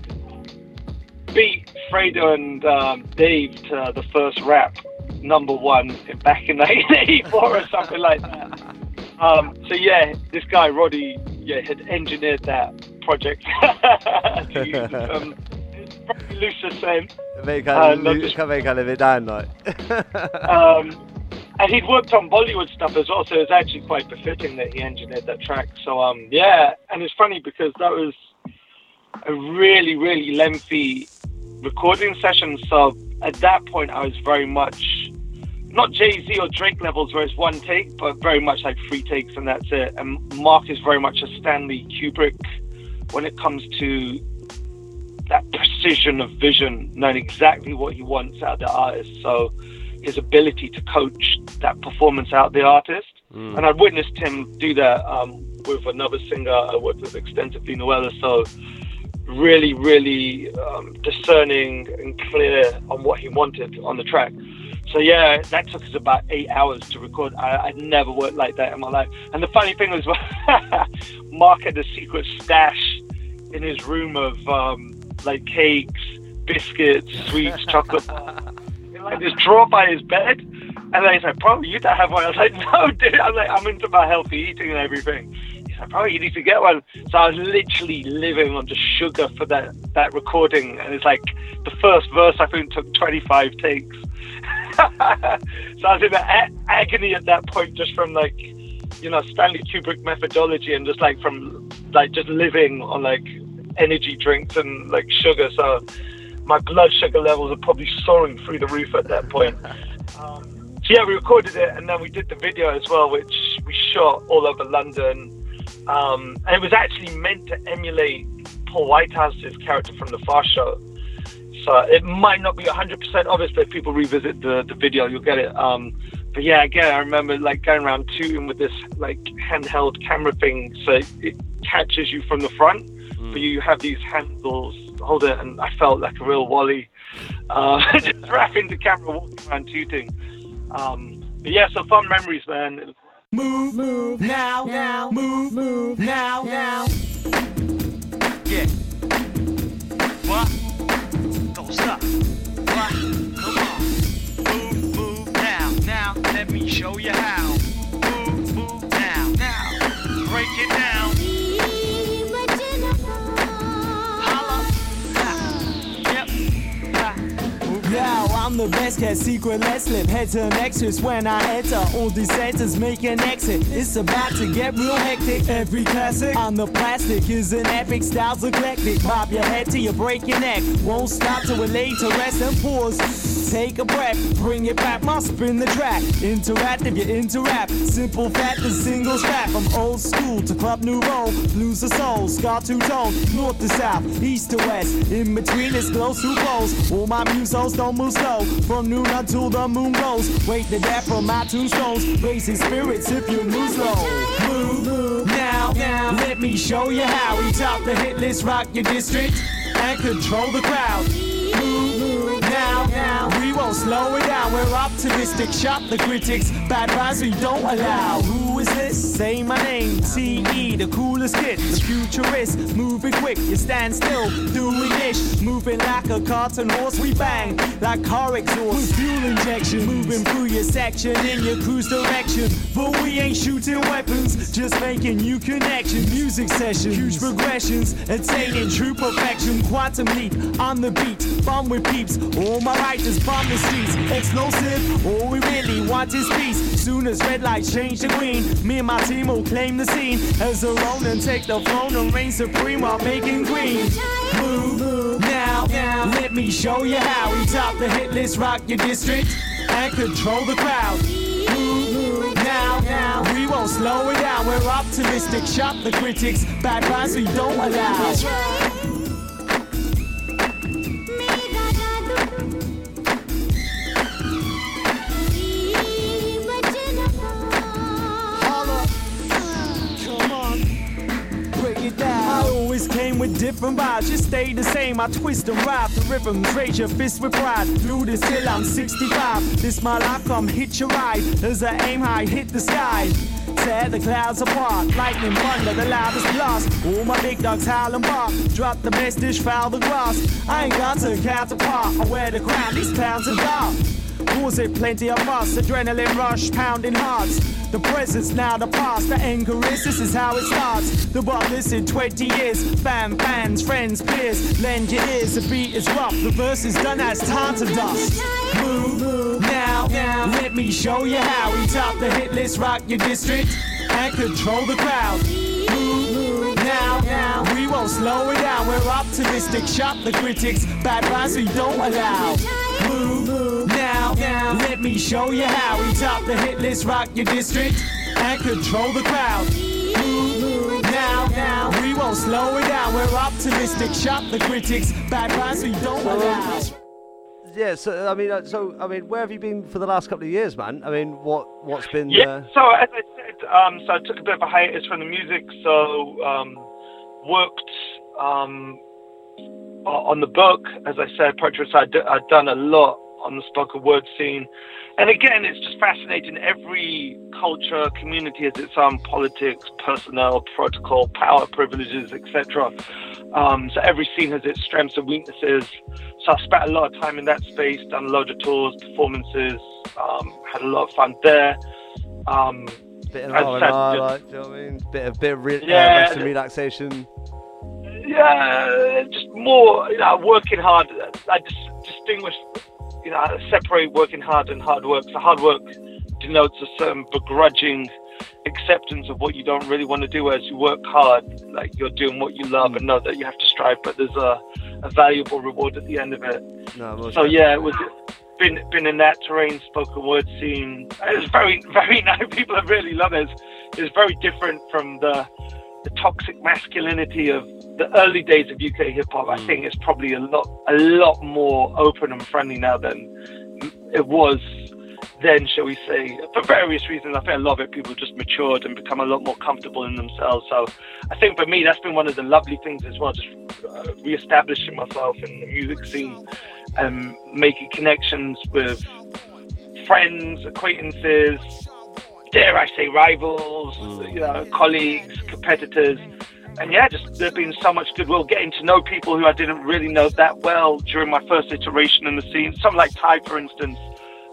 Speaker 11: beat Fredo and um, Dave to the first rap number one in- back in 1984 or something like that. Um, so yeah, this guy Roddy, yeah, had engineered that project. to use the term very loose.
Speaker 8: Make
Speaker 11: Uh,
Speaker 8: kind of,
Speaker 11: just-
Speaker 8: make kind of it down, like.
Speaker 11: um, and he'd worked on Bollywood stuff as well, so it's actually quite befitting that he engineered that track. So um, yeah, and it's funny because that was a really, really lengthy recording session. So at that point, I was very much not Jay Z or Drake levels where it's one take, but very much like three takes and that's it. And Mark is very much a Stanley Kubrick when it comes to that precision of vision, knowing exactly what he wants out of the artist. So his ability to coach that performance out of the artist.
Speaker 5: Mm.
Speaker 11: And I've witnessed him do that um, with another singer I worked with extensively, Noella. So really, really um, discerning and clear on what he wanted on the track. So yeah, that took us about eight hours to record. I, I'd never worked like that in my life. And the funny thing was, Mark had a secret stash in his room of um, like cakes, biscuits, sweets, chocolate. like this drawer by his bed. And then he's like, bro, you don't have one. I was like, no, dude. I'm like, I'm into my healthy eating and everything. He's He's like, bro, you need to get one. So I was literally living on just sugar for that that recording, and it's like the first verse I think took 25 takes. so I was in a- agony at that point, just from like, you know, Stanley Kubrick methodology, and just like from like just living on like energy drinks and like sugar. So my blood sugar levels are probably soaring through the roof at that point. Um, so yeah, we recorded it, and then we did the video as well, which we shot all over London. Um, and it was actually meant to emulate Paul Whitehouse's character from the Fast Show. So it might not be 100% obvious, but if people revisit the, the video, you'll get it. Um, but yeah, again, I remember like going around tooting with this like handheld camera thing, so it catches you from the front, but you have these handles hold it, and I felt like a real Wally, uh, just wrapping the camera, walking around tooting. Um, but yeah, so fun memories, man.
Speaker 7: Move, move, now, now, move, move, now, now.
Speaker 24: Yeah. What? Don't stop. What? Come on. Move, move now, now. Let me show you how. Move, move now, now. Break it down.
Speaker 7: I'm the best cat, secret let's slip. Head to an extras when I enter. All these centers make an exit. It's about to get real hectic. Every classic on the plastic is an epic, styles eclectic. Bob your head till you break your neck. Won't stop till we're laid to rest and pause. Take a breath, bring it back, must spin the track. Interactive, you interact. Simple fact, the single strap. From old school to club nouveau. Blues to soul, scar two tone. North to south, east to west. In between is close through poles. All my musos move slow. From noon until the moon goes. Wait the death from my tombstones. Raising spirits if you move slow. Move, move, now, now. Let me show you how we top the hit list, rock your district, and control the crowd. Move, now, now. We won't slow it down. We're optimistic. Shop the critics. Bad vibes we don't allow. Who is this? Say my name. T.E. The coolest kid. The futurist. Moving quick. You stand still. Doing ish. Moving like a carton horse. We bang like car exhaust. With fuel injection. Moving through your section in your cruise direction. But we ain't shooting weapons. Just making new connections. Music sessions, Huge progressions. Attaining true perfection. Quantum leap on the beat. bomb with peeps. All my writers bomb the streets. Explosive. All we really want is peace. Soon as red lights change to green, me and my team will claim the scene. As a Ronin take the throne and reign supreme while making green. Move, now, now. Let me show you how we top the hit list, rock your district, and control the crowd. Move, now, now. We won't slow it down. We're optimistic. Shop the critics. Bad vibes we don't allow. Different vibes, just stay the same. I twist and rap the rhythms, raise your fist with pride. Do this till I'm 65. This my life, come hit your ride. As I aim high, hit the sky. Tear the clouds apart, lightning thunder, the loudest blast. All my big dogs howl and bark. Drop the best dish, foul the grass. I ain't got to count apart. I wear the crown, these clowns are dark. Cause it plenty of us, adrenaline rush, pounding hearts. The present's now the past, the anger is, this is how it starts. The bar listen 20 years, fam, fans, friends, peers. Lend your ears, the beat is rough, the verse is done as time to dust. Move, now, now. Let me show you how we top the hit list, rock your district, and control the crowd. Move, now, now. We won't slow it down, we're optimistic. Shop the critics, bad vibes we don't allow. Move, move. Let me show you how we top the hit list, rock your district, and control the crowd. Move, move, now, now. We won't slow it down, we're optimistic. Shop the critics, bad vibes we don't allow.
Speaker 8: Yeah, so I mean, uh, so I mean, where have you been for the last couple of years, man? I mean, what what's been?
Speaker 11: Yeah.
Speaker 8: Uh,
Speaker 11: So as I said, um, so I took a bit of a hiatus from the music. So um, worked um, on the book, as I said, Portraits. I'd, d- I'd done a lot on the spoken word scene, and again, it's just fascinating. Every culture, community has its own politics, personnel, protocol, power, privileges, etc. Um, so every scene has its strengths and weaknesses. So I spent a lot of time in that space, done a lot of tours, performances, um, had a lot of fun there. Um,
Speaker 8: Bit of R and R, like, do you know what I mean? Bit of bit of re-
Speaker 11: Yeah,
Speaker 8: uh, rest and relaxation.
Speaker 11: Yeah, just more, you know, working hard. I just distinguish, you know, separate working hard and hard work. So hard work denotes a certain begrudging acceptance of what you don't really want to do as you work hard, like you're doing what you love hmm. and know that you have to strive, but there's a, a valuable reward at the end of it.
Speaker 8: No,
Speaker 11: So yeah, it was been been in that terrain, spoken word scene. It's very very nice. People have really loved it. It was very different from the the toxic masculinity of the early days of UK hip hop. I think it's probably a lot a lot more open and friendly now than it was then, shall we say, for various reasons. I think a lot of it people just matured and become a lot more comfortable in themselves. So I think for me, that's been one of the lovely things as well, just uh, re-establishing myself in the music scene and making connections with friends, acquaintances, dare I say rivals, mm. you know, colleagues, competitors. And yeah, just there's been so much goodwill getting to know people who I didn't really know that well during my first iteration in the scene. Something like Ty, for instance.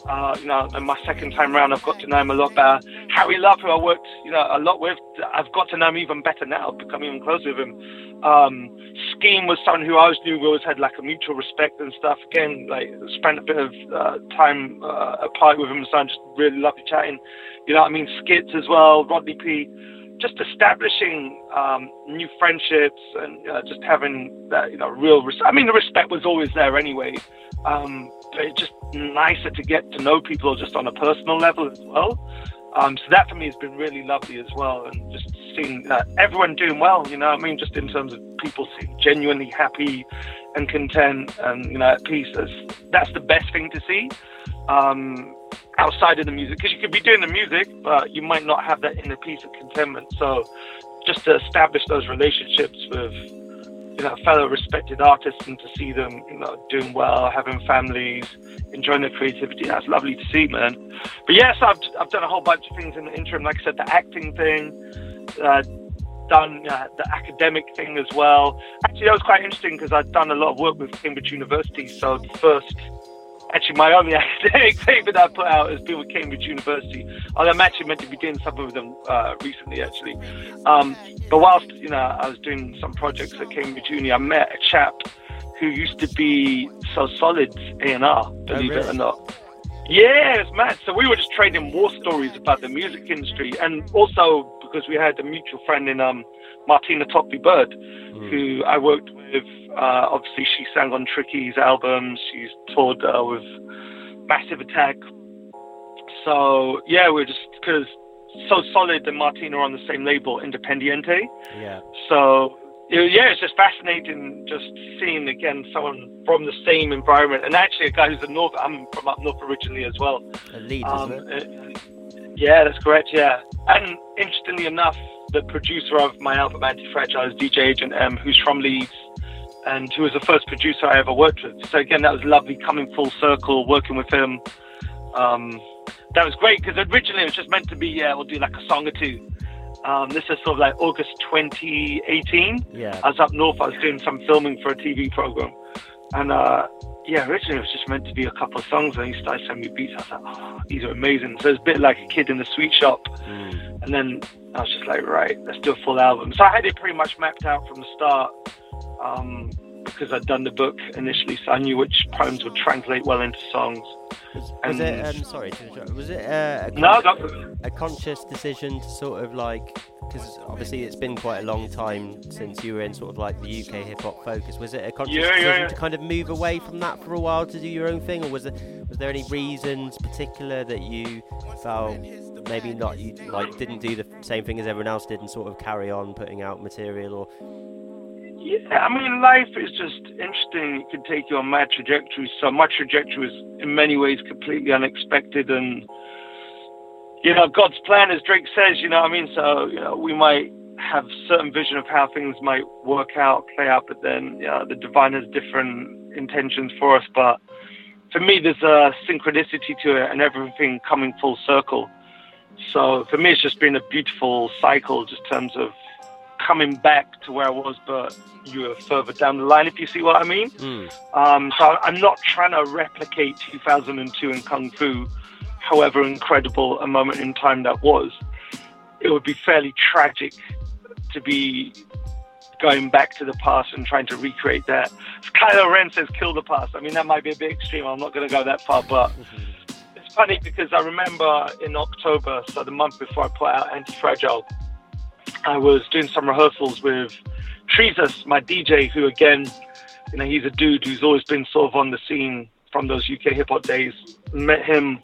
Speaker 11: Uh, you know, and my second time round, I've got to know him a lot better. Harry Love, who I worked, you know, a lot with, I've got to know him even better now, become even closer with him. Um, Scheme was someone who I always knew we always had like a mutual respect and stuff. Again, like spent a bit of uh, time uh, apart with him, so I just really lovely chatting. You know what I mean? Skitz as well, Rodney P. Just establishing um, new friendships and uh, just having that, you know, real. Res- I mean, the respect was always there anyway, um, it's just nicer to get to know people just on a personal level as well. Um, so that for me has been really lovely as well, and just seeing uh, everyone doing well. You know, I mean, just in terms of people seem genuinely happy and content, and you know, at peace. That's that's the best thing to see. Um, outside of the music, because you could be doing the music, but you might not have that inner peace of contentment. So, just to establish those relationships with you know fellow respected artists and to see them you know doing well, having families, enjoying their creativity, that's lovely to see, man. But yes, I've I've done a whole bunch of things in the interim. Like I said, the acting thing. Uh, done uh, the academic thing as well. Actually, that was quite interesting because I'd done a lot of work with Cambridge University. So the first, actually, my only academic paper that I put out has been with Cambridge University. I'm actually meant to be doing something with them uh, recently, actually. Um, but whilst you know I was doing some projects at Cambridge Uni, I met a chap who used to be so solid A and R, believe it or not. Yeah, it's mad. So we were just trading war stories about the music industry, and also because we had a mutual friend in um, Martina Topley Bird, who I worked with. Uh, obviously, she sang on Tricky's albums. She's toured uh, with Massive Attack. So yeah, we're just because so solid and Martina are on the same label, Independiente.
Speaker 5: Yeah.
Speaker 11: So yeah, it's just fascinating just seeing again someone from the same environment, and actually a guy who's a north. I'm from up north originally as well.
Speaker 5: A lead,
Speaker 11: Um,
Speaker 5: isn't it?
Speaker 11: uh, yeah, that's correct. Yeah, and interestingly enough, the producer of my album Anti-Fragile is DJ Agent M, who's from Leeds, and who was the first producer I ever worked with. So again, that was lovely coming full circle, working with him. Um, that was great because originally it was just meant to be, yeah, we'll do like a song or two. Um, this is sort of like August 2018.
Speaker 5: Yeah.
Speaker 11: I was up north. I was doing some filming for a TV program, and uh, yeah, originally it was just meant to be a couple of songs. And he started sending me beats. I was like, oh, these are amazing. So it's a bit like a kid in the sweet shop. And then I was just like, right, let's do a full album. So I had it pretty much mapped out from the start um, because I'd done the book initially, so I knew which poems would translate well into songs.
Speaker 5: Was it? Um, sorry. Was it uh, a,
Speaker 11: No,
Speaker 5: con- a conscious decision to sort of like? Because obviously it's been quite a long time since you were in sort of like the UK hip hop focus. Was it a conscious
Speaker 11: Yeah, yeah,
Speaker 5: decision
Speaker 11: yeah.
Speaker 5: to kind of move away from that for a while to do your own thing, or was there was there any reasons particular that you felt maybe not you like didn't do the same thing as everyone else did and sort of carry on putting out material or
Speaker 11: Yeah, I mean, life is just interesting. It can take you on mad trajectories. So my trajectory was in many ways completely unexpected, and you know, God's plan, as Drake says. You know, I mean, so you know, we might have certain vision of how things might work out, play out, but then you know, the divine has different intentions for us. But for me, there's a synchronicity to it, and everything coming full circle. So for me, it's just been a beautiful cycle, just in terms of coming back to where I was, but you were further down the line, if you see what I mean. Um, so I'm not trying to replicate 2002 in Kung Fu, however incredible a moment in time that was. it would be fairly tragic to be going back to the past and trying to recreate that. Kylo Ren says kill the past. I mean, that might be a bit extreme. I'm not going to go that far, but it's funny because I remember in October, so the month before I put out Anti Fragile, I was doing some rehearsals with Treesus, my DJ, who again, you know, he's a dude who's always been sort of on the scene from those UK hip hop days. Met him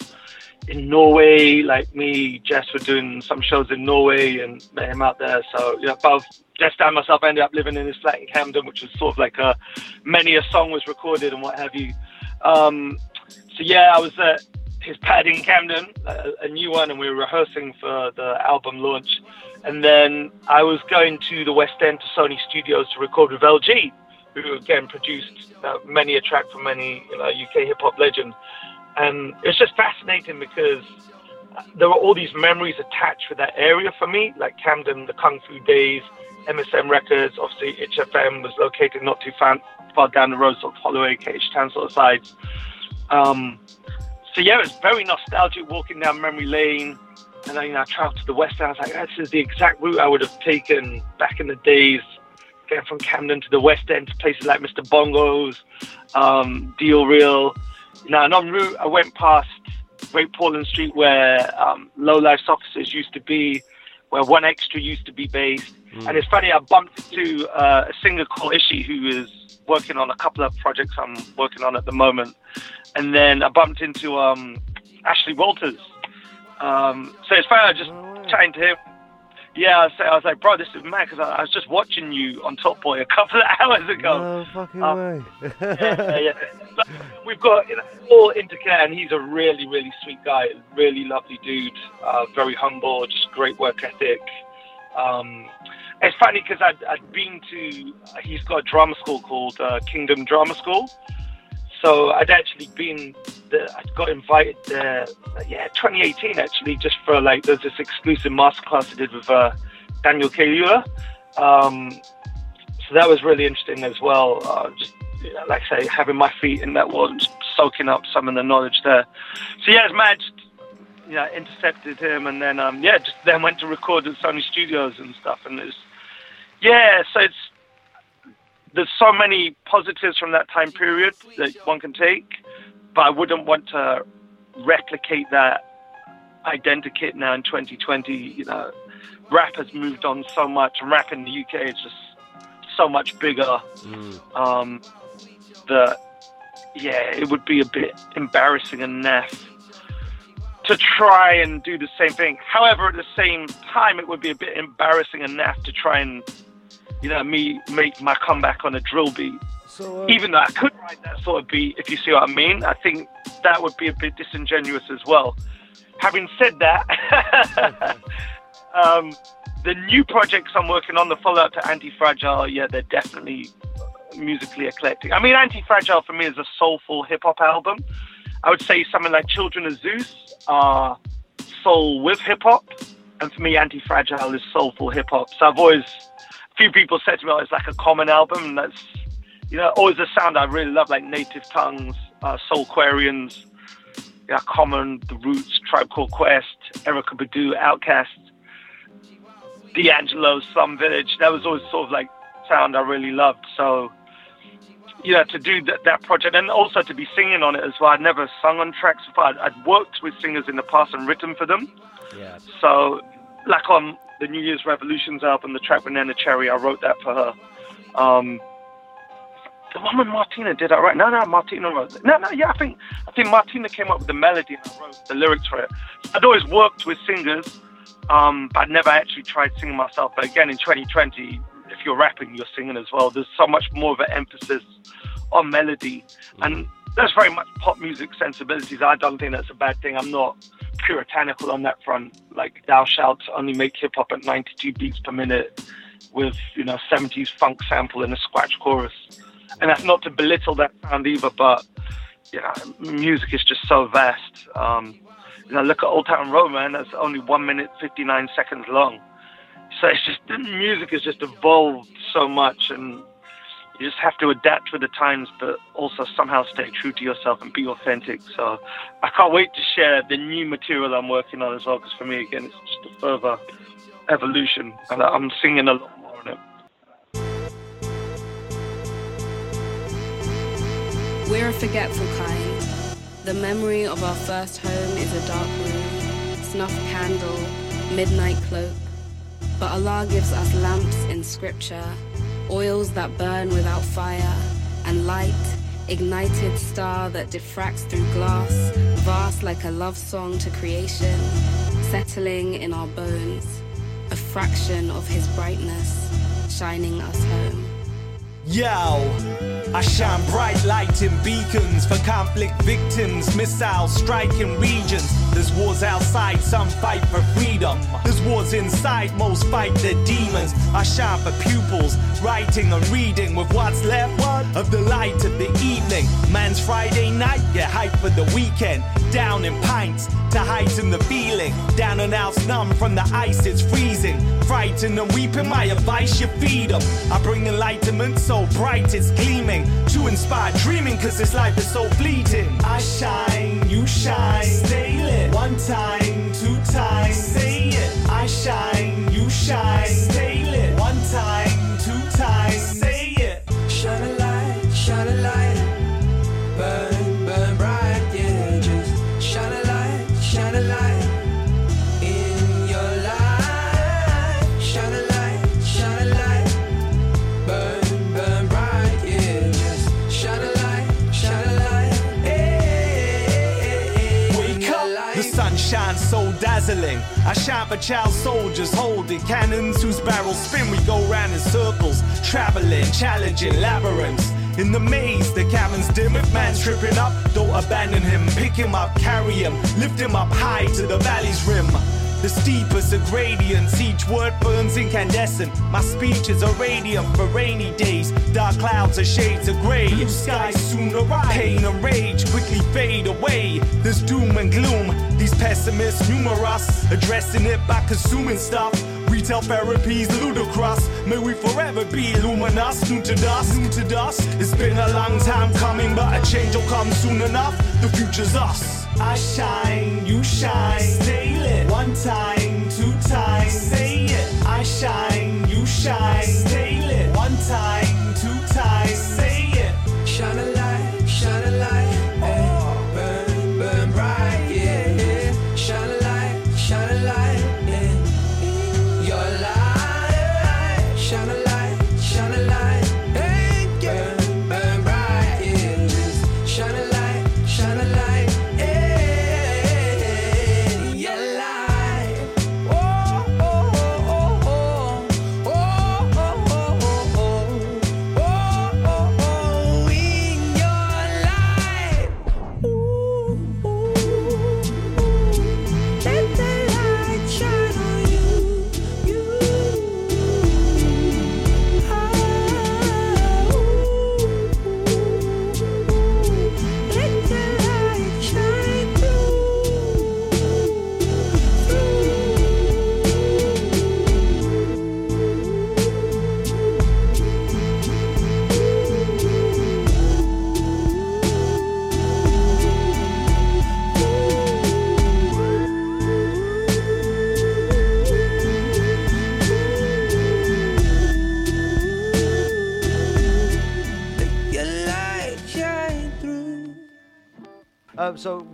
Speaker 11: in Norway, like me, Jess were doing some shows in Norway and met him out there. So, know, both Jess and myself ended up living in his flat in Camden, which was sort of like a, many a song was recorded and what have you. Um, so yeah, I was at his pad in Camden, a, a new one, and we were rehearsing for the album launch. And then I was going to the West End to Sony Studios to record with LG, who again produced uh, many a track for many you know, UK hip hop legend. And it's just fascinating because there were all these memories attached with that area for me, like Camden, the Kung Fu days, MSM Records, obviously HFM was located not too far, far down the road, sort of Holloway, KH Town sort of sides. Um, so yeah, it was very nostalgic walking down memory lane. And then you know, I traveled to the west end. I was like, this is the exact route I would have taken back in the days, getting from Camden to the west end to places like Mr. Bongo's, um, Deal Real. You know, and en route, I went past Great Portland Street where um, Low Life's offices used to be, where One Extra used to be based.
Speaker 5: Mm.
Speaker 11: And it's funny, I bumped into uh, a singer called Ishi who is working on a couple of projects I'm working on at the moment. And then I bumped into um, Ashley Walters. Um, so it's funny, I just chatting to him. Yeah, I was, I was like, bro, this is mad because I, I was just watching you on Top Boy a couple of hours ago.
Speaker 8: No fucking
Speaker 11: Um,
Speaker 8: way.
Speaker 11: yeah, yeah. We've got you know, all interconnect, and he's a really, really sweet guy, really lovely dude, uh, very humble, just great work ethic. Um, it's funny because I'd, I'd been to, he's got a drama school called uh, Kingdom Drama School. So I'd actually been, the, I got invited there, yeah, 2018 actually, just for like, there's this exclusive masterclass I did with uh, Daniel Kaluuya. Um, so that was really interesting as well. Uh, just you know, like I say, having my feet in that world, soaking up some of the knowledge there. So yeah, it's mad. Know, intercepted him, and then um, yeah, just then went to record at Sony Studios and stuff, and it's yeah. So it's there's so many positives from that time period that one can take, but I wouldn't want to replicate that identikit now in 2020. You know, rap has moved on so much, and rap in the UK is just so much bigger. Um, that yeah, it would be a bit embarrassing and naff to try and do the same thing. However, at the same time, it would be a bit embarrassing and naff to try and you know me make my comeback on a drill beat.
Speaker 8: So, uh,
Speaker 11: Even though I could write that sort of beat, if you see what I mean, I think that would be a bit disingenuous as well. Having said that, um, the new projects I'm working on, the follow up to Anti Fragile, yeah, they're definitely musically eclectic. I mean, Anti Fragile for me is a soulful hip hop album. I would say something like Children of Zeus are soul with hip hop, and for me, Anti Fragile is soulful hip hop. So I've always, few people said to me, oh, it's like a common album, and that's, you know, always a sound I really love, like Native Tongues, uh, Soulquarians, yeah, Common, The Roots, Tribe Called Quest, Erykah Badu, Outkast, D'Angelo, Slum Village. That was always sort of like sound I really loved. So, you know, to do that, that project and also to be singing on it as well. I'd never sung on tracks before. I'd, I'd worked with singers in the past and written for them.
Speaker 5: Yeah.
Speaker 11: So, like on the New Year's Revolutions album, the track Banana Cherry, I wrote that for her. Um, the one with Martina did I write? No, no, Martina wrote it. No, no, yeah, I think I think Martina came up with the melody and I wrote the lyrics for it. I'd always worked with singers, um, but I'd never actually tried singing myself. But again, in 2020, if you're rapping, you're singing as well. There's so much more of an emphasis on melody, and there's very much pop music sensibilities. I don't think that's a bad thing. I'm not puritanical on that front. Like thou shalt only make hip hop at 92 beats per minute with you know 70s funk sample and a scratch chorus. And that's not to belittle that sound either, but you know, music is just so vast. Um, you know, look at Old Town Road, man. That's only one minute 59 seconds long. So it's just the music has just evolved so much, and you just have to adapt with the times, but also somehow stay true to yourself and be authentic. So I can't wait to share the new material I'm working on as well, because for me, again, it's just a further evolution, and I'm singing a lot more on it.
Speaker 25: We're a forgetful kind. The memory of our first home is a dark room, snuff candle, midnight cloak. But Allah gives us lamps in scripture, oils that burn without fire, and light, ignited star that diffracts through glass, vast like a love song to creation, settling in our bones, a fraction of his brightness, shining us home.
Speaker 26: Yo, I shine bright light in beacons for conflict victims, missiles striking regions. There's wars outside, some fight for freedom. There's wars inside, most fight the demons. I shine for pupils, writing and reading with what's left of the light of the evening. Man's Friday night, get hyped for the weekend. Down in pints to heighten the feeling. Down and out's numb from the ice, it's freezing. Frightened and weeping, my advice, you feed 'em. I bring enlightenment so bright it's gleaming. To inspire dreaming, cause this life is so fleeting. I shine, you shine, stay lit. One time, two times, say it. I shine, you shine, stay lit. One time, two times, dazzling. I shine for child soldiers holding cannons whose barrels spin. We go round in circles, traveling, challenging labyrinths. In the maze, the cavern's dim. If man's tripping up, don't abandon him. Pick him up, carry him, lift him up high to the valley's rim. The steepest of gradients, each word burns incandescent. My speech is a radium for rainy days. Dark clouds are shades of gray. Blue skies soon arrive. Pain and rage quickly fade away. There's doom and gloom. These pessimists numerous, addressing it by consuming stuff. Retail therapy's ludicrous. May we forever be luminous, new to dust, new to dust. It's been a long time coming, but a change will come soon enough. The future's us. I shine, you shine, lit. to time, say it. I shine, you shine,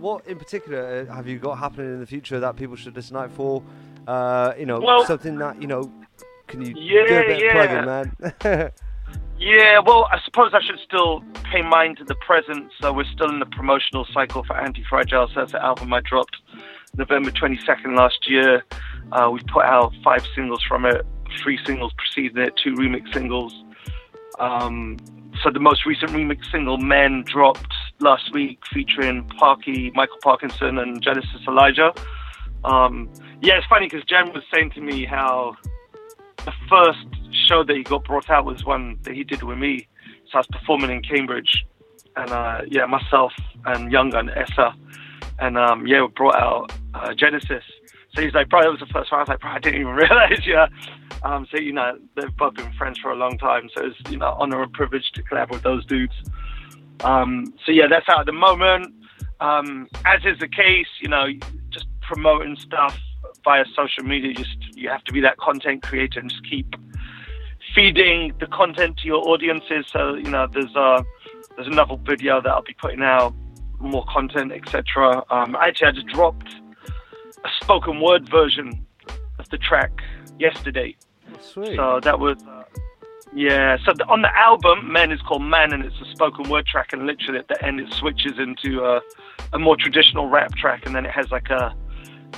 Speaker 8: what in particular uh, have you got happening in the future that people should listen out for? Uh, you know,
Speaker 11: Well-
Speaker 8: something that you know. Can you
Speaker 11: Yeah,
Speaker 8: do a bit
Speaker 11: yeah.
Speaker 8: of plugging, man?
Speaker 11: Yeah, well, I suppose I should still pay mind to the present. So we're still in the promotional cycle for Anti Fragile. So that's the album I dropped November 22nd last year. Uh, we've put out five singles from it, three singles preceding it, two remix singles. Um, so the most recent remix single, Men, dropped last week featuring Parky, Michael Parkinson, and Genesis Elijah. Um, yeah, it's funny because Jen was saying to me how the first show that he got brought out was one that he did with me. So I was performing in Cambridge, and uh, yeah, myself and Younger and Essa, and um, yeah, we brought out uh, Genesis. So he's like, bro, that was the first one. I was like, bro, I didn't even realize, yeah. Um, so you know, they've both been friends for a long time. So it's you know, honor and privilege to collab with those dudes. Um, so yeah, that's out at the moment. Um, as is the case, you know, just promoting stuff via social media, just you have to be that content creator and just keep feeding the content to your audiences. So you know, there's uh there's another video that I'll be putting out, more content, etc. Um, actually, I just dropped a spoken word version of the track yesterday.
Speaker 8: Sweet.
Speaker 11: So that was, uh, yeah. So on the album, "Men" is called "Man," and it's a spoken word track. And literally at the end, it switches into a, a more traditional rap track, and then it has like a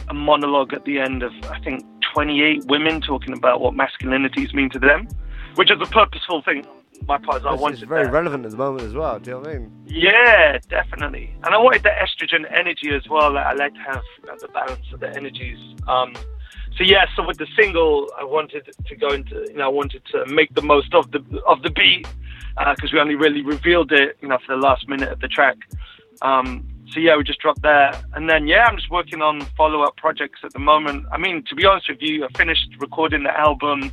Speaker 11: a monologue at the end of I think 28 women talking about what masculinities mean to them, which is a purposeful thing. My part, is I wanted
Speaker 8: it's very
Speaker 11: that.
Speaker 8: relevant at the moment as well. Do you know what I mean?
Speaker 11: Yeah, definitely. And I wanted the estrogen energy as well. Like, I like to have you know, the balance of the energies. Um, so yeah, so with the single, I wanted to go into, you know, I wanted to make the most of the of the beat because we only really revealed it, you know, for the last minute of the track. Um, so yeah, we just dropped that, and then yeah, I'm just working on follow up projects at the moment. I mean, to be honest with you, I finished recording the album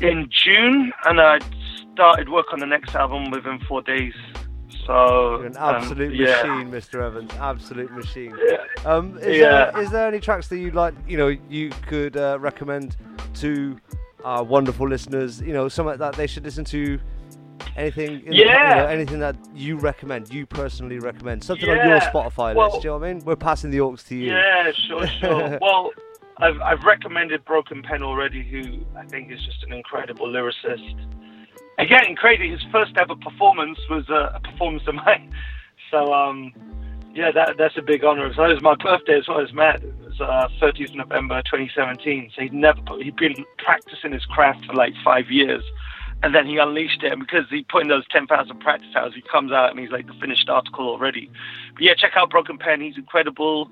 Speaker 11: in June, and I started work on the next album within four days. So
Speaker 8: You're an
Speaker 11: um,
Speaker 8: absolute
Speaker 11: yeah.
Speaker 8: machine, Mr. Evans. Absolute machine. Um, is,
Speaker 11: Yeah.
Speaker 8: there, is there any tracks that you'd like, you know, you could uh, recommend to our wonderful listeners? You know, something that they should listen to. Anything, in the- you
Speaker 11: Yeah.
Speaker 8: know, anything that you recommend, you personally recommend, something on your Spotify
Speaker 11: Well-
Speaker 8: list. Do you know what I mean? We're passing the aux to you.
Speaker 11: Yeah, sure, sure. well, I've, I've recommended Broken Pen already, who I think is just an incredible lyricist. Again, crazy. His first ever performance was a, a performance of mine. So, um, yeah, that that's a big honor. So it was my birthday as well as Matt. It was uh, 30th November 2017. So he'd never he'd been practicing his craft for like five years. And then he unleashed it, and because he put in those 10,000 practice hours, he comes out and he's like the finished article already. But yeah, check out Broken Pen. He's incredible.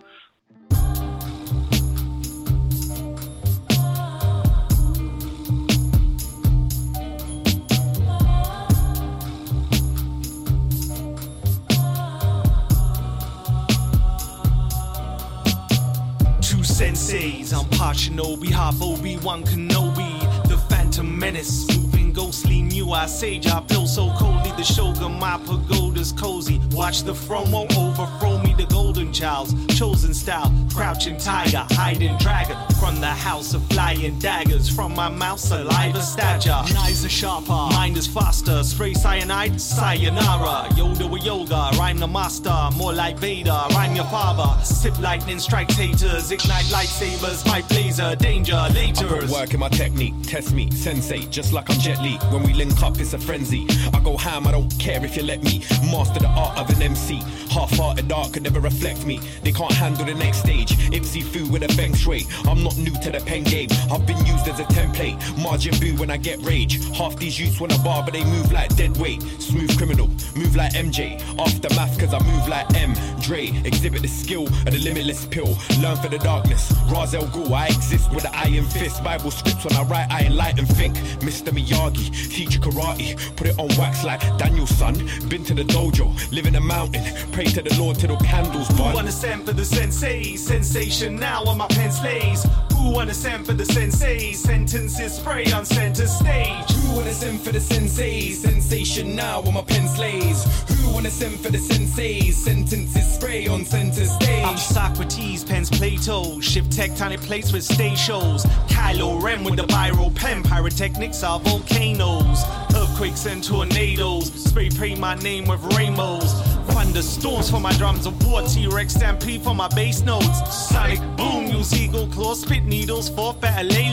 Speaker 7: Senseis, I'm Pachinobi, half Obi-Wan Kenobi, the Phantom Menace, moving ghostly I sage, I feel so coldly, the Shogun, my pagoda's cozy, watch the won't overthrow me, the golden child's chosen style, crouching tiger, hiding dragon, from the house of flying daggers, from my mouth saliva stature, knives are sharper, mind is faster, spray cyanide, sayonara, Yoda with yoga, rhyme the master, more like Vader, rhyme your father, sip lightning, strike taters, ignite lightsabers, my blazer, danger, later.
Speaker 21: in my technique, test me, sensei, just like I'm Jet Li. When we link up, it's a frenzy. I go ham, I don't care if you let me. Master the art of an MC. Half-hearted art could never reflect me. They can't handle the next stage. Ipsy foo with a feng shui. I'm not new to the pen game. I've been used as a template. Margin boo when I get rage. Half these youths wanna bar, but they move like dead weight. Smooth criminal, move like MJ. Aftermath, cause I move like M. Dre, exhibit the skill of the limitless pill. Learn for the darkness. Ra's al Ghul, I exist with an iron fist. Bible scripts when I write, I enlighten think. Mr. Miyagi, teach you karate. Put it on wax like Daniel-san. Been to the dojo, live in a mountain. Pray to the Lord till the candles burn.
Speaker 7: Who wanna send for the sensei? Sensation now on my pen slays. Who wanna send for the sensei? Sentences spray on center stage.
Speaker 21: Who wanna send for the sensei? Sensation now on my pen slays. Who wanna send for the sensei? Sentences spray on center stage.
Speaker 7: I'm Socrates, pens Plato. Shift tectonic plates with stage shows. Kylo Ren with the viral pen. Pyrotechnics are volcanoes. Earthquakes and tornadoes. Spray paint my name with rainbows. Thunderstorms for my drums of war. T-Rex stampede for my bass notes. Sonic boom, use eagle claws, spit needles for better lay.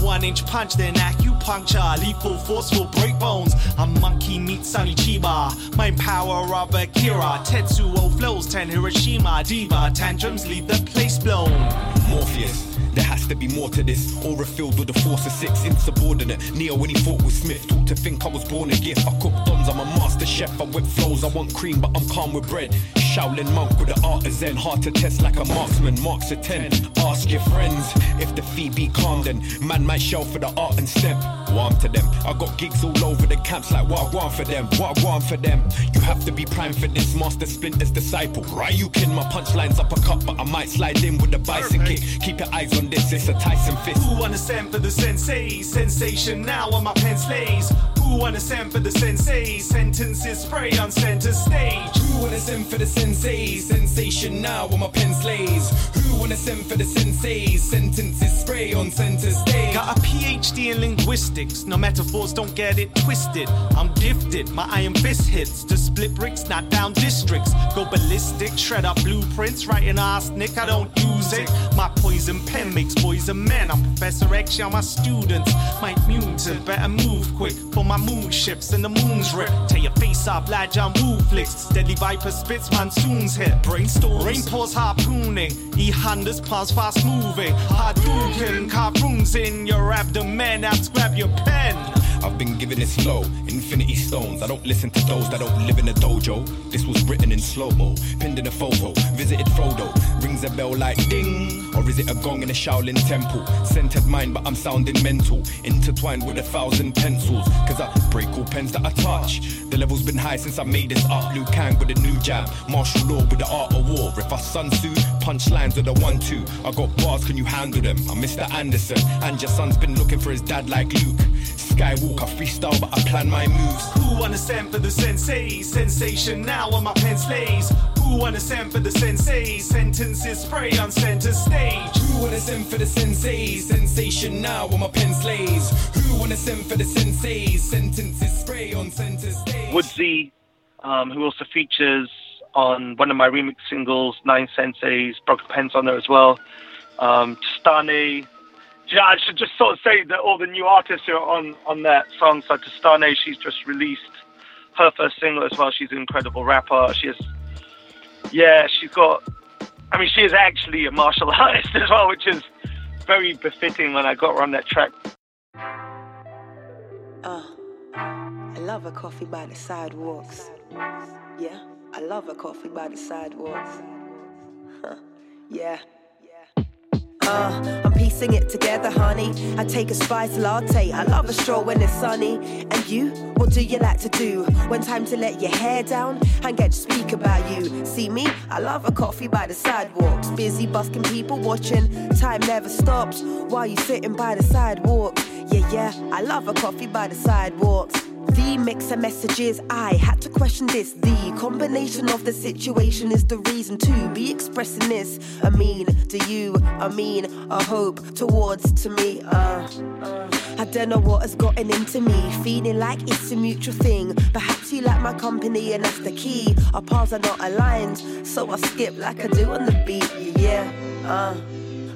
Speaker 7: One inch punch, then acupuncture. Lethal force will break bones. I'm monkey meets Sonny Chiba. Mind power of Akira. Tetsuo flows, ten Hiroshima. Diva tantrums leave the place blown.
Speaker 21: Morpheus. Has to be more to this. Aura filled with the force of six, insubordinate. Neo when he fought with Smith, taught to think I was born a gift. I cook dons, I'm a master chef. I whip flows, I want cream, but I'm calm with bread. Shaolin monk with the art of Zen, hard to test like a marksman. Marks a 10. Ask your friends if the fee be calm, then man might shell for the art and step. Warm to them. I got gigs all over the camps like what I want for them, what I want for them. You have to be prime for this, master Splinter's disciple. Right, you can my punchlines up a cup, but I might slide in with a bison kick. Keep your eyes on this, it's a Tyson fist.
Speaker 7: Who send for the sensei? Sensation now on my pen slays. Who
Speaker 27: send for the sensei? Sentences spray on center stage.
Speaker 21: Who send for the sensei? Sensation now when my pen slays. Who wanna send for the sensei? Sentences spray on center stage.
Speaker 27: Got a PhD in linguistics. No metaphors, don't get it twisted. I'm gifted. My iron fist hits to split bricks, not down districts. Go ballistic, shred up blueprints, writing arsenic. I don't use it. My poison pen makes poison men. I'm Professor X, y'all my students. Might mutant, better move quick. For my moon ships and the moon's rip. Tear your face off, lad John Woo flicks. Deadly viper spits, monsoons hit. Brainstorms. rain pours harpooning. E Honda's paws fast moving. Hadouken, carve runes in your abdomen. Now grab your pen.
Speaker 21: I've been given this flow, infinity stones. I don't listen to those that don't live in a dojo. This was written in slow mo, pinned in a photo. Visited Frodo, rings a bell like ding. Or is it a gong in a Shaolin temple? Centered mind, but I'm sounding mental. Intertwined with a thousand pencils. Cause I break all pens that I touch. The level's been high since I made this up. Liu Kang with a new jab. Martial law with the art of war. If I Sun Tzu, punchlines with the one two. I got bars, can you handle them? I'm Mr. Anderson. And your son's been looking for his dad like Luke. Skywalk, I freestyle, but I plan my moves.
Speaker 27: Who wanna send for the sensei? Sensation now when my pen slays. Who wanna send for the sensei? Sentences spray on center stage.
Speaker 21: Who wanna send for the sensei? Sensation now when my pen slays. Who wanna send for the sensei? Sentences spray on center stage.
Speaker 11: Woodsy, um, who also features on one of my remix singles, Nine Senseis, Broken Pens on there as well. Um, Tastane. Yeah, I should just sort of say that all the new artists who are on, on that song. So Tastane, she's just released her first single as well. She's an incredible rapper. She has, yeah, she's got, I mean, she is actually a martial artist as well, which is very befitting when I got her on that track.
Speaker 28: Uh, I love a coffee by the sidewalks. Yeah, I love a coffee by the sidewalks. Huh. Yeah. Uh, I'm piecing it together, honey. I take a spice latte. I love a stroll when it's sunny. And you, what do you like to do when time to let your hair down and get to speak about you? See me, I love a coffee by the sidewalks. Busy busking people watching. Time never stops while you sitting by the sidewalk. Yeah, yeah, I love a coffee by the sidewalks. The mix of messages, I had to question this. The combination of the situation is the reason to be expressing this. I mean, to you, I mean, a hope towards to me. Uh, I don't know what has gotten into me, feeling like it's a mutual thing. Perhaps you like my company, and that's the key. Our paths are not aligned, so I skip like I do on the beat. Yeah, uh.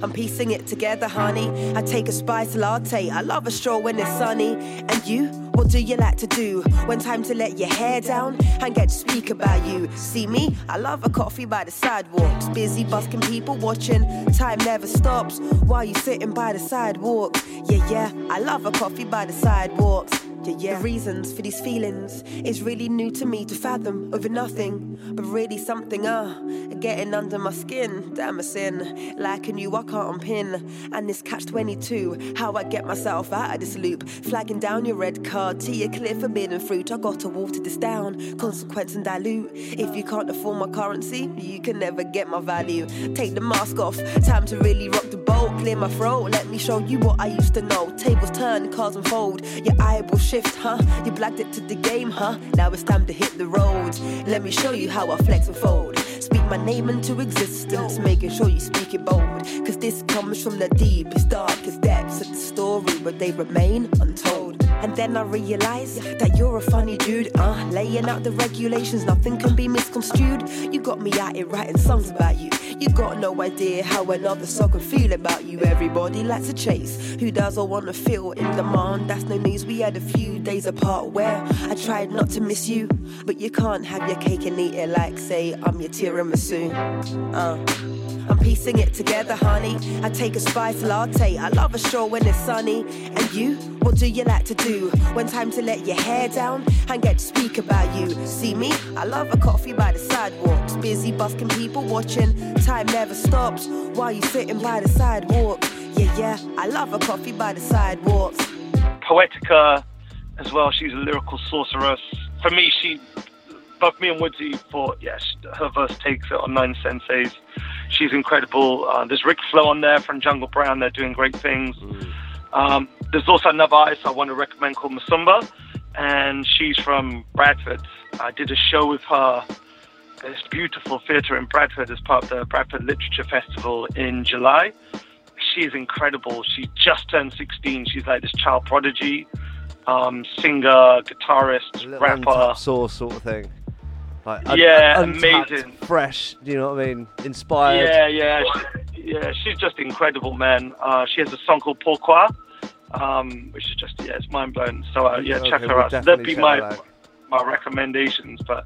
Speaker 28: I'm piecing it together, honey. I take a spice latte. I love a stroll when it's sunny. And you, what do you like to do when time to let your hair down and get to speak about you? See me, I love a coffee by the sidewalks. Busy busking people watching. Time never stops while you sitting by the sidewalk. Yeah, yeah, I love a coffee by the sidewalks. Yeah, yeah. The reasons for these feelings is really new to me to fathom over nothing, but really something, uh, getting under my skin. Damn a sin, liking you I can't unpin. And this catch 22, how I get myself out of this loop. Flagging down your red card to your clear forbidden fruit. I gotta water this down, consequence and dilute. If you can't afford my currency, you can never get my value. Take the mask off, time to really rock the boat, clear my throat. Let me show you what I used to know. Tables turn, cards unfold, your eyeball shift, huh? You blacked it to the game, huh? Now it's time to hit the road. Let me show you how I flex and fold. Speak my name into existence, making sure you speak it bold. Cause this comes from the deepest, darkest depths of the story, but they remain untold. And then I realize that you're a funny dude, uh, laying out the regulations, nothing can be misconstrued. You got me out here writing songs about you. You got no idea how another song can feel about you. Everybody likes a chase. Who does I wanna feel in demand? That's no news. We had a few days apart where I tried not to miss you, but you can't have your cake and eat it like say I'm your tiramisu. Uh. I'm piecing it together, honey. I take a spice latte. I love a stroll when it's sunny. And you, what do you like to do when time to let your hair down and get to speak about you? See me, I love a coffee by the sidewalks. Busy busking people watching. Time never stops while you're sitting by the sidewalk. Yeah, yeah, I love a coffee by the sidewalks.
Speaker 11: Poetica as well. She's a lyrical sorceress. For me, she, both me and Woodsy thought, yes, her verse takes it on Nine Senseis. She's incredible. Uh, there's Rick Flow on there from Jungle Brown. They're doing great things. Um, there's also another artist I want to recommend called Masumba. and she's from Bradford. I did a show with her at this beautiful theatre in Bradford as part of the Bradford Literature Festival in July. She is incredible. She just turned 16. She's like this child prodigy, um, singer, guitarist, rapper.
Speaker 8: sauce sort of thing. Like,
Speaker 11: Yeah,
Speaker 8: un-
Speaker 11: amazing.
Speaker 8: fresh. do You know what I mean? Inspired.
Speaker 11: Yeah, yeah, she, yeah. She's just incredible, man. Uh, she has a song called Pourquoi, um, which is just yeah, it's mind blowing. So uh, yeah,
Speaker 8: Okay,
Speaker 11: check her
Speaker 8: we'll
Speaker 11: out. So that'd be my
Speaker 8: out.
Speaker 11: my recommendations. But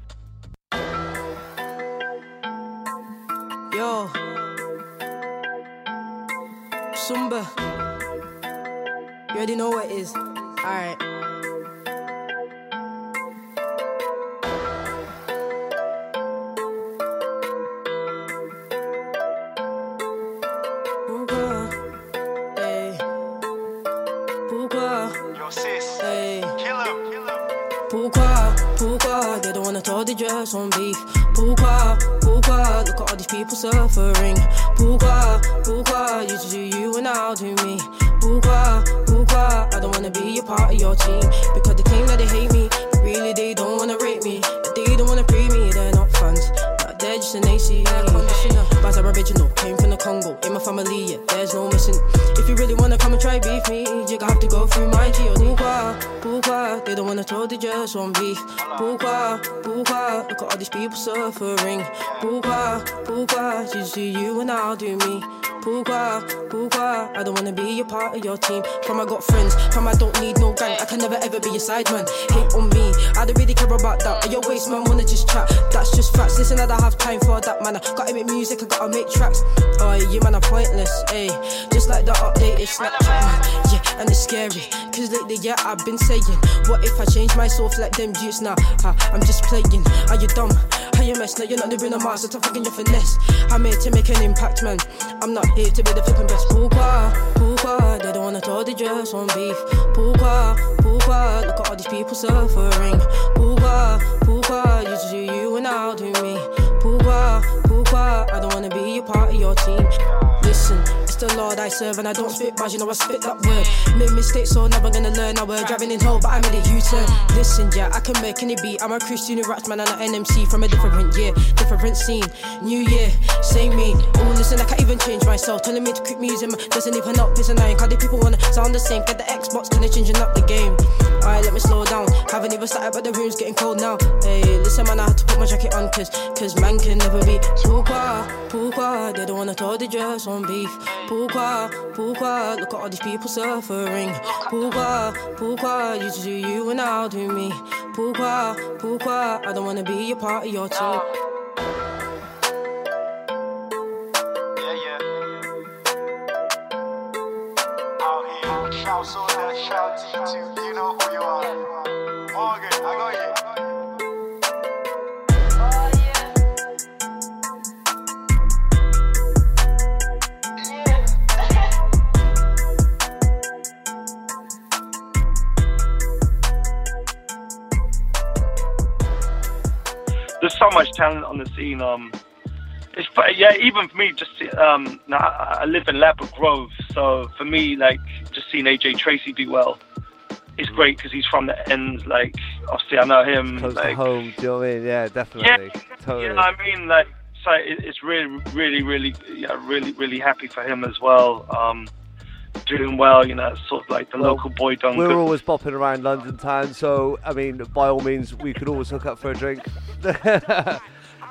Speaker 29: Yo. Sumba. You already know what it is. Alright. Pourquoi? Suffering? Pourquoi, pourquoi you do you and I'll do me? Pourquoi, pourquoi I don't wanna be a part of your team? People suffering? Pourquoi, pourquoi just you and I'll do me? Pourquoi, pourquoi I don't wanna be a part of your team? From I got friends, from I don't need no gang. I can never ever be a side man. Hate on me, I don't really care about that. Your waste man wanna just chat. That's just facts. Listen, I don't have time for that man. I gotta make music, I gotta make tracks. Oh, you man are pointless, ayy. Just like the updated Snapchat, man. Yeah, and it's scary. Cause lately, yeah, I've been saying, what if I change myself like them dudes now? Huh, I'm just playing. Are you dumb? Are you mess? No, you're not living on Mars, so stop fucking your finesse. I'm here to make an impact, man. I'm not here to be the flipping best. Pourquoi? Pourquoi? They don't wanna throw the dress on beef. Pourquoi? Pourquoi? Look at all these people suffering. Pourquoi? Pourquoi? You do you and I'll do me. Pourquoi? Pourquoi? I don't wanna be a part of your team. Listen, the Lord I serve and I don't spit bars, you know I spit that word. Made mistakes, so never gonna learn. I we're driving in hell, but I made a U-turn. Listen, yeah, I can make any beat. I'm a Christian raps, man, and an NMC from a different year, different scene. New year, same me. Oh, listen, I can't even change myself. Telling me to quit music, man, doesn't even help. It's annoying. Cause the people wanna sound the same. Get the Xbox, kinda changing up the game. Alright, let me slow down. Haven't even started, but the room's getting cold now. Hey, listen, man, I had to put my jacket on, cause, cause man can never be. Pourquoi, pourquoi, they don't wanna throw the dress on beef. Pourquoi, look at all these people suffering. Pourquoi, pourquoi, you just do you and I'll do me. Pourquoi, pourquoi, I don't wanna be a part of your team.
Speaker 24: Shout so that shout T2, you know
Speaker 11: so much talent on the scene. Um, it's yeah, even for me, just um, now I live in Ladbroke Grove, so for me, like just seeing AJ Tracey do well, is great because he's from the ends. Like obviously, I know him.
Speaker 8: Close
Speaker 11: like,
Speaker 8: to home. Do you know what I mean? Yeah, definitely. Totally.
Speaker 11: you know what I mean? Like, so it, it's really, really, really, yeah, really, really happy for him as well. Um, doing well, you know, sort of like the
Speaker 8: Well,
Speaker 11: local boy done
Speaker 8: We're
Speaker 11: good.
Speaker 8: always bopping around London town, so I mean, by all means, we could always hook up for a drink.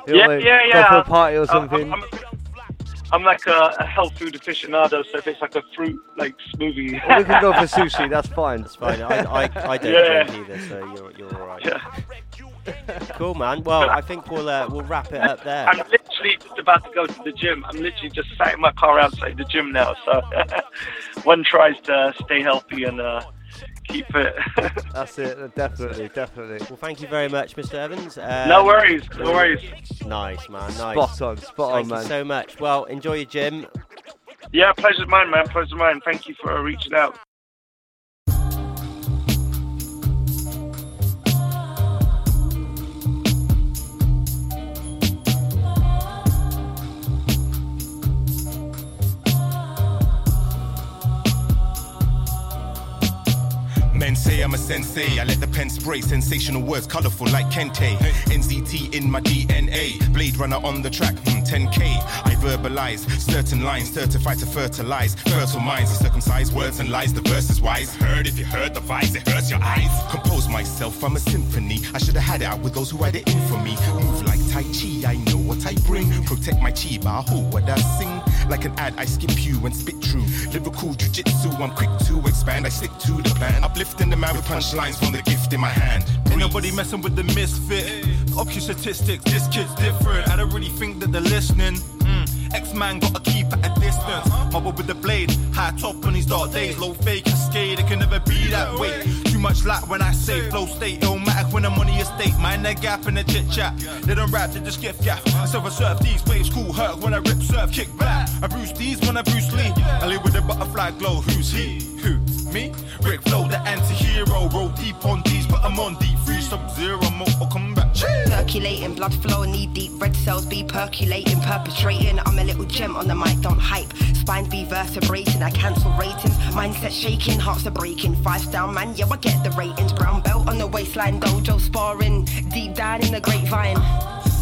Speaker 11: Yeah, yeah, yeah.
Speaker 8: Go for a party or
Speaker 11: uh,
Speaker 8: something.
Speaker 11: I'm, I'm, I'm like a, a health food aficionado, so if it's like a fruit like smoothie,
Speaker 8: Well, we can go for sushi. That's fine. That's
Speaker 5: fine. I, I, I don't
Speaker 11: Yeah.
Speaker 5: drink either, so you're, you're all right. Cool, man. Well, I think we'll uh, we'll wrap it up there.
Speaker 11: I'm literally just about to go to the gym. I'm literally just sat in my car outside the gym now. So one tries to stay healthy and uh, keep it.
Speaker 8: That's it. Definitely, definitely.
Speaker 5: Well, thank you very much, Mr. Evans. Um,
Speaker 11: No worries, no worries.
Speaker 5: Nice, man. Nice.
Speaker 8: Spot on, spot on,
Speaker 5: Thank
Speaker 8: man.
Speaker 5: you so much. Well, enjoy your gym.
Speaker 11: yeah, pleasure's mine, man. Pleasure's mine. Thank you for reaching out.
Speaker 30: Men
Speaker 19: say I'm a sensei. I let the pen spray sensational words, colorful like Kente. NZT in my DNA. Blade runner on the track, hmm, 10k. I verbalize certain lines, certified to fertilize. Fertile minds and circumcised words and lies. The verse is wise. Heard if you heard the vibes, it hurts your eyes. Compose myself, I'm a symphony. I should have had it out with those who had it in for me. Move like Tai Chi, I know what I bring. Protect my chi, but who would I sing? Like an ad, I skip you and spit true. Lyrical jujitsu, I'm quick to expand. I stick to the plan. Uplifting the man with punchlines from the gift in my hand.
Speaker 12: Ain't nobody messing with the misfit. Your statistics, this kid's different. I don't really think that they're listening. Mm. X-Man gotta keep at a distance. Mobile with the blade, high top on these dark days. Low fake cascade, it can never be that way. Much light when I say flow state. Illmatic when I'm on the estate. Mind that gap in the chit chat. They don't rap, they just give gaff. I surf these waves, cool hurt when I rip surf, kick back. I Bruce these when I Bruce Lee. I live with a butterfly glow. Who's he? Who? Me? Rick Flow, the anti-hero. Roll deep on these, but I'm on deep. Free sub zero, Mortal Kombat.
Speaker 31: Percolating, blood flow, knee deep, red cells be percolating, perpetrating. I'm a little gem on the mic, don't hype. Spine be vertebrating, I cancel ratings. Mindset shaking, hearts are breaking. Five star man, yeah, I get the ratings. Brown belt on the waistline, dojo sparring. Deep down in the grapevine.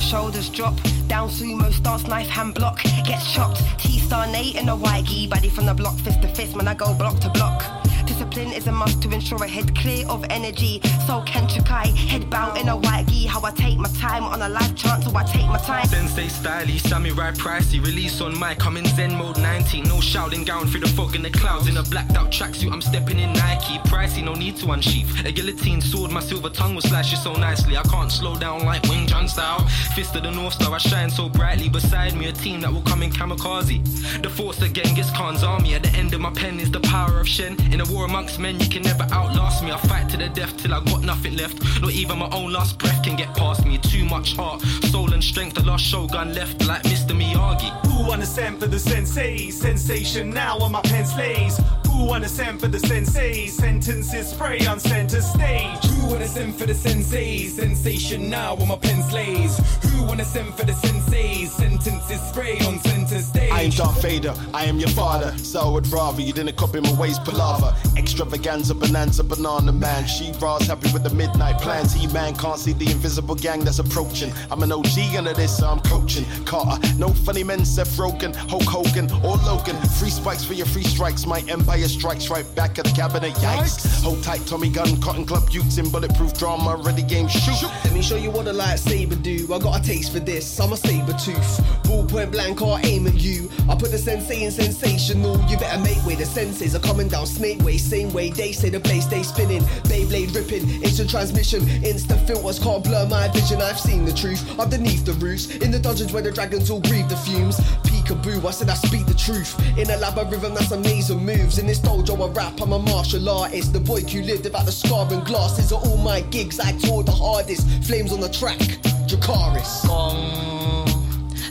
Speaker 31: Shoulders drop, down sumo stance, knife hand block, gets chopped. T star Nate in a white body from the block, fist to fist, man, I go block to block. Discipline is a must to ensure a head clear of energy. So Kenchukai, head bound in a white gi. How I take my time on a live chance, so I take my time.
Speaker 30: Sensei stylish, samurai pricey. Release on mic, I'm in Zen mode 19. No shouting gown through the fog and the clouds. In a blacked out tracksuit, I'm stepping in Nike. Pricey, no need to unsheath. A guillotine sword, my silver tongue will slash you so nicely. I can't slow down like Wing Chun style. Fist of the North Star, I shine so brightly. Beside me, a team that will come in kamikaze. The force of Genghis Khan's army. At the end of my pen is the power of Shen. In a war amongst men, you can never outlast me. I fight to the death till I got nothing left. Not even my own last breath can get past me. Too much heart, soul, and strength. The last shogun left like Mr. Miyagi.
Speaker 32: Who send for the sensei? Sensation now on my pen slays. Who wanna send for the sensei? Sentences spray on center stage.
Speaker 30: Who wanna send for the sensei? Sensation now on my pen slays. Who wanna send for the sensei? Sentences spray on center stage.
Speaker 21: I am Darth Vader, I am your father. So I would rather you didn't copy my ways, palaver. Extravaganza, bonanza, banana man. She raws happy with the midnight plans. He man can't see the invisible gang that's approaching. I'm an OG under this, so I'm coaching. Carter, no funny men, Seth Rogen, Hulk Hogan, or Logan. Free spikes for your free strikes. My empire strikes right back at the cabinet. Yikes. Hold tight, Tommy gun, cotton club youths in bulletproof drama. Ready game, shoot.
Speaker 18: Let me show you what a lightsaber do. I got a taste for this. I'm a saber tooth. Ballpoint blank, I'll aim at you. I put the sensei in sensational. You better make way. The senseis are coming down snake way. Same way they say the place they spinning. Beyblade ripping. Instant transmission. Instant filters can't blur my vision. I've seen the truth underneath the roots. In the dungeons where the dragons all breathe the fumes. Peekaboo, I said I speak the truth. In a lab of rhythm, that's amazing moves. In this dojo, I rap. I'm a martial artist. The boy who lived about the scar and glasses are all my gigs. I toured the hardest. Flames on the track. Dracarys.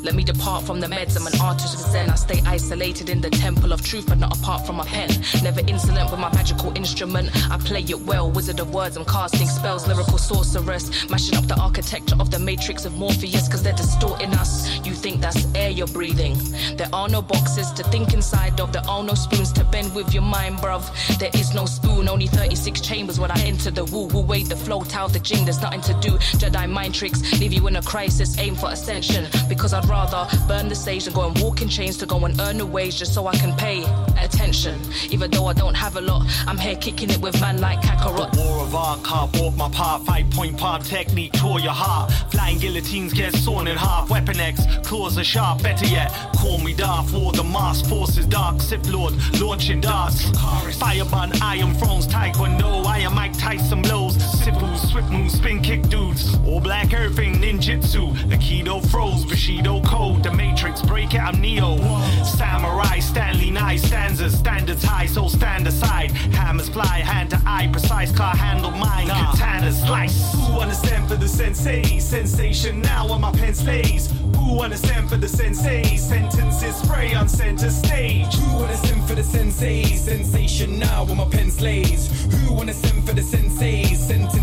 Speaker 33: Let me depart from the meds. I'm an artist of Zen. I stay isolated in the temple of truth, but not apart from my pen. Never insolent with my magical instrument. I play it well. Wizard of words, I'm casting spells. Lyrical sorceress. Mashing up the architecture of the matrix of Morpheus, cause they're distorting us. You think that's air you're breathing. There are no boxes to think inside of. There are no spoons to bend with your mind, bruv. There is no spoon, only 36 chambers when I enter the woo woo wait the flow, towel the jing. There's nothing to do. Jedi mind tricks leave you in a crisis. Aim for ascension because I'd rather burn the stage than go and walk in chains to go and earn a wage just so I can pay attention. Even though I don't have a lot, I'm here kicking it with man like Kakarot.
Speaker 7: War of art, car walk my path, five point palm technique, tore your heart. Flying guillotines get sawn in half. Weapon X, claws are sharp, better yet, call me Darth War, the mask forces dark, Sith Lord, launching darts. Firebun, iron thrones, Taekwondo, I am Mike Tyson blows. Sipples, swift moves, spin kick dudes. All black everything, ninjutsu. The Keto froze, Bushido code, the Matrix, break it, I'm Neo. Samurai, Stanley Knight, stanzas, standards high, so stand aside. Hammers fly, hand to eye, precise car handle mine. Katana slice.
Speaker 32: Who wanna send for the sensei? Sensation now on my pen slays. Who wanna send for the sensei? Sentences spray on center stage.
Speaker 30: Who wanna send for the sensei? Sensation now on my pen slays. Who wanna send for the sensei? Sentence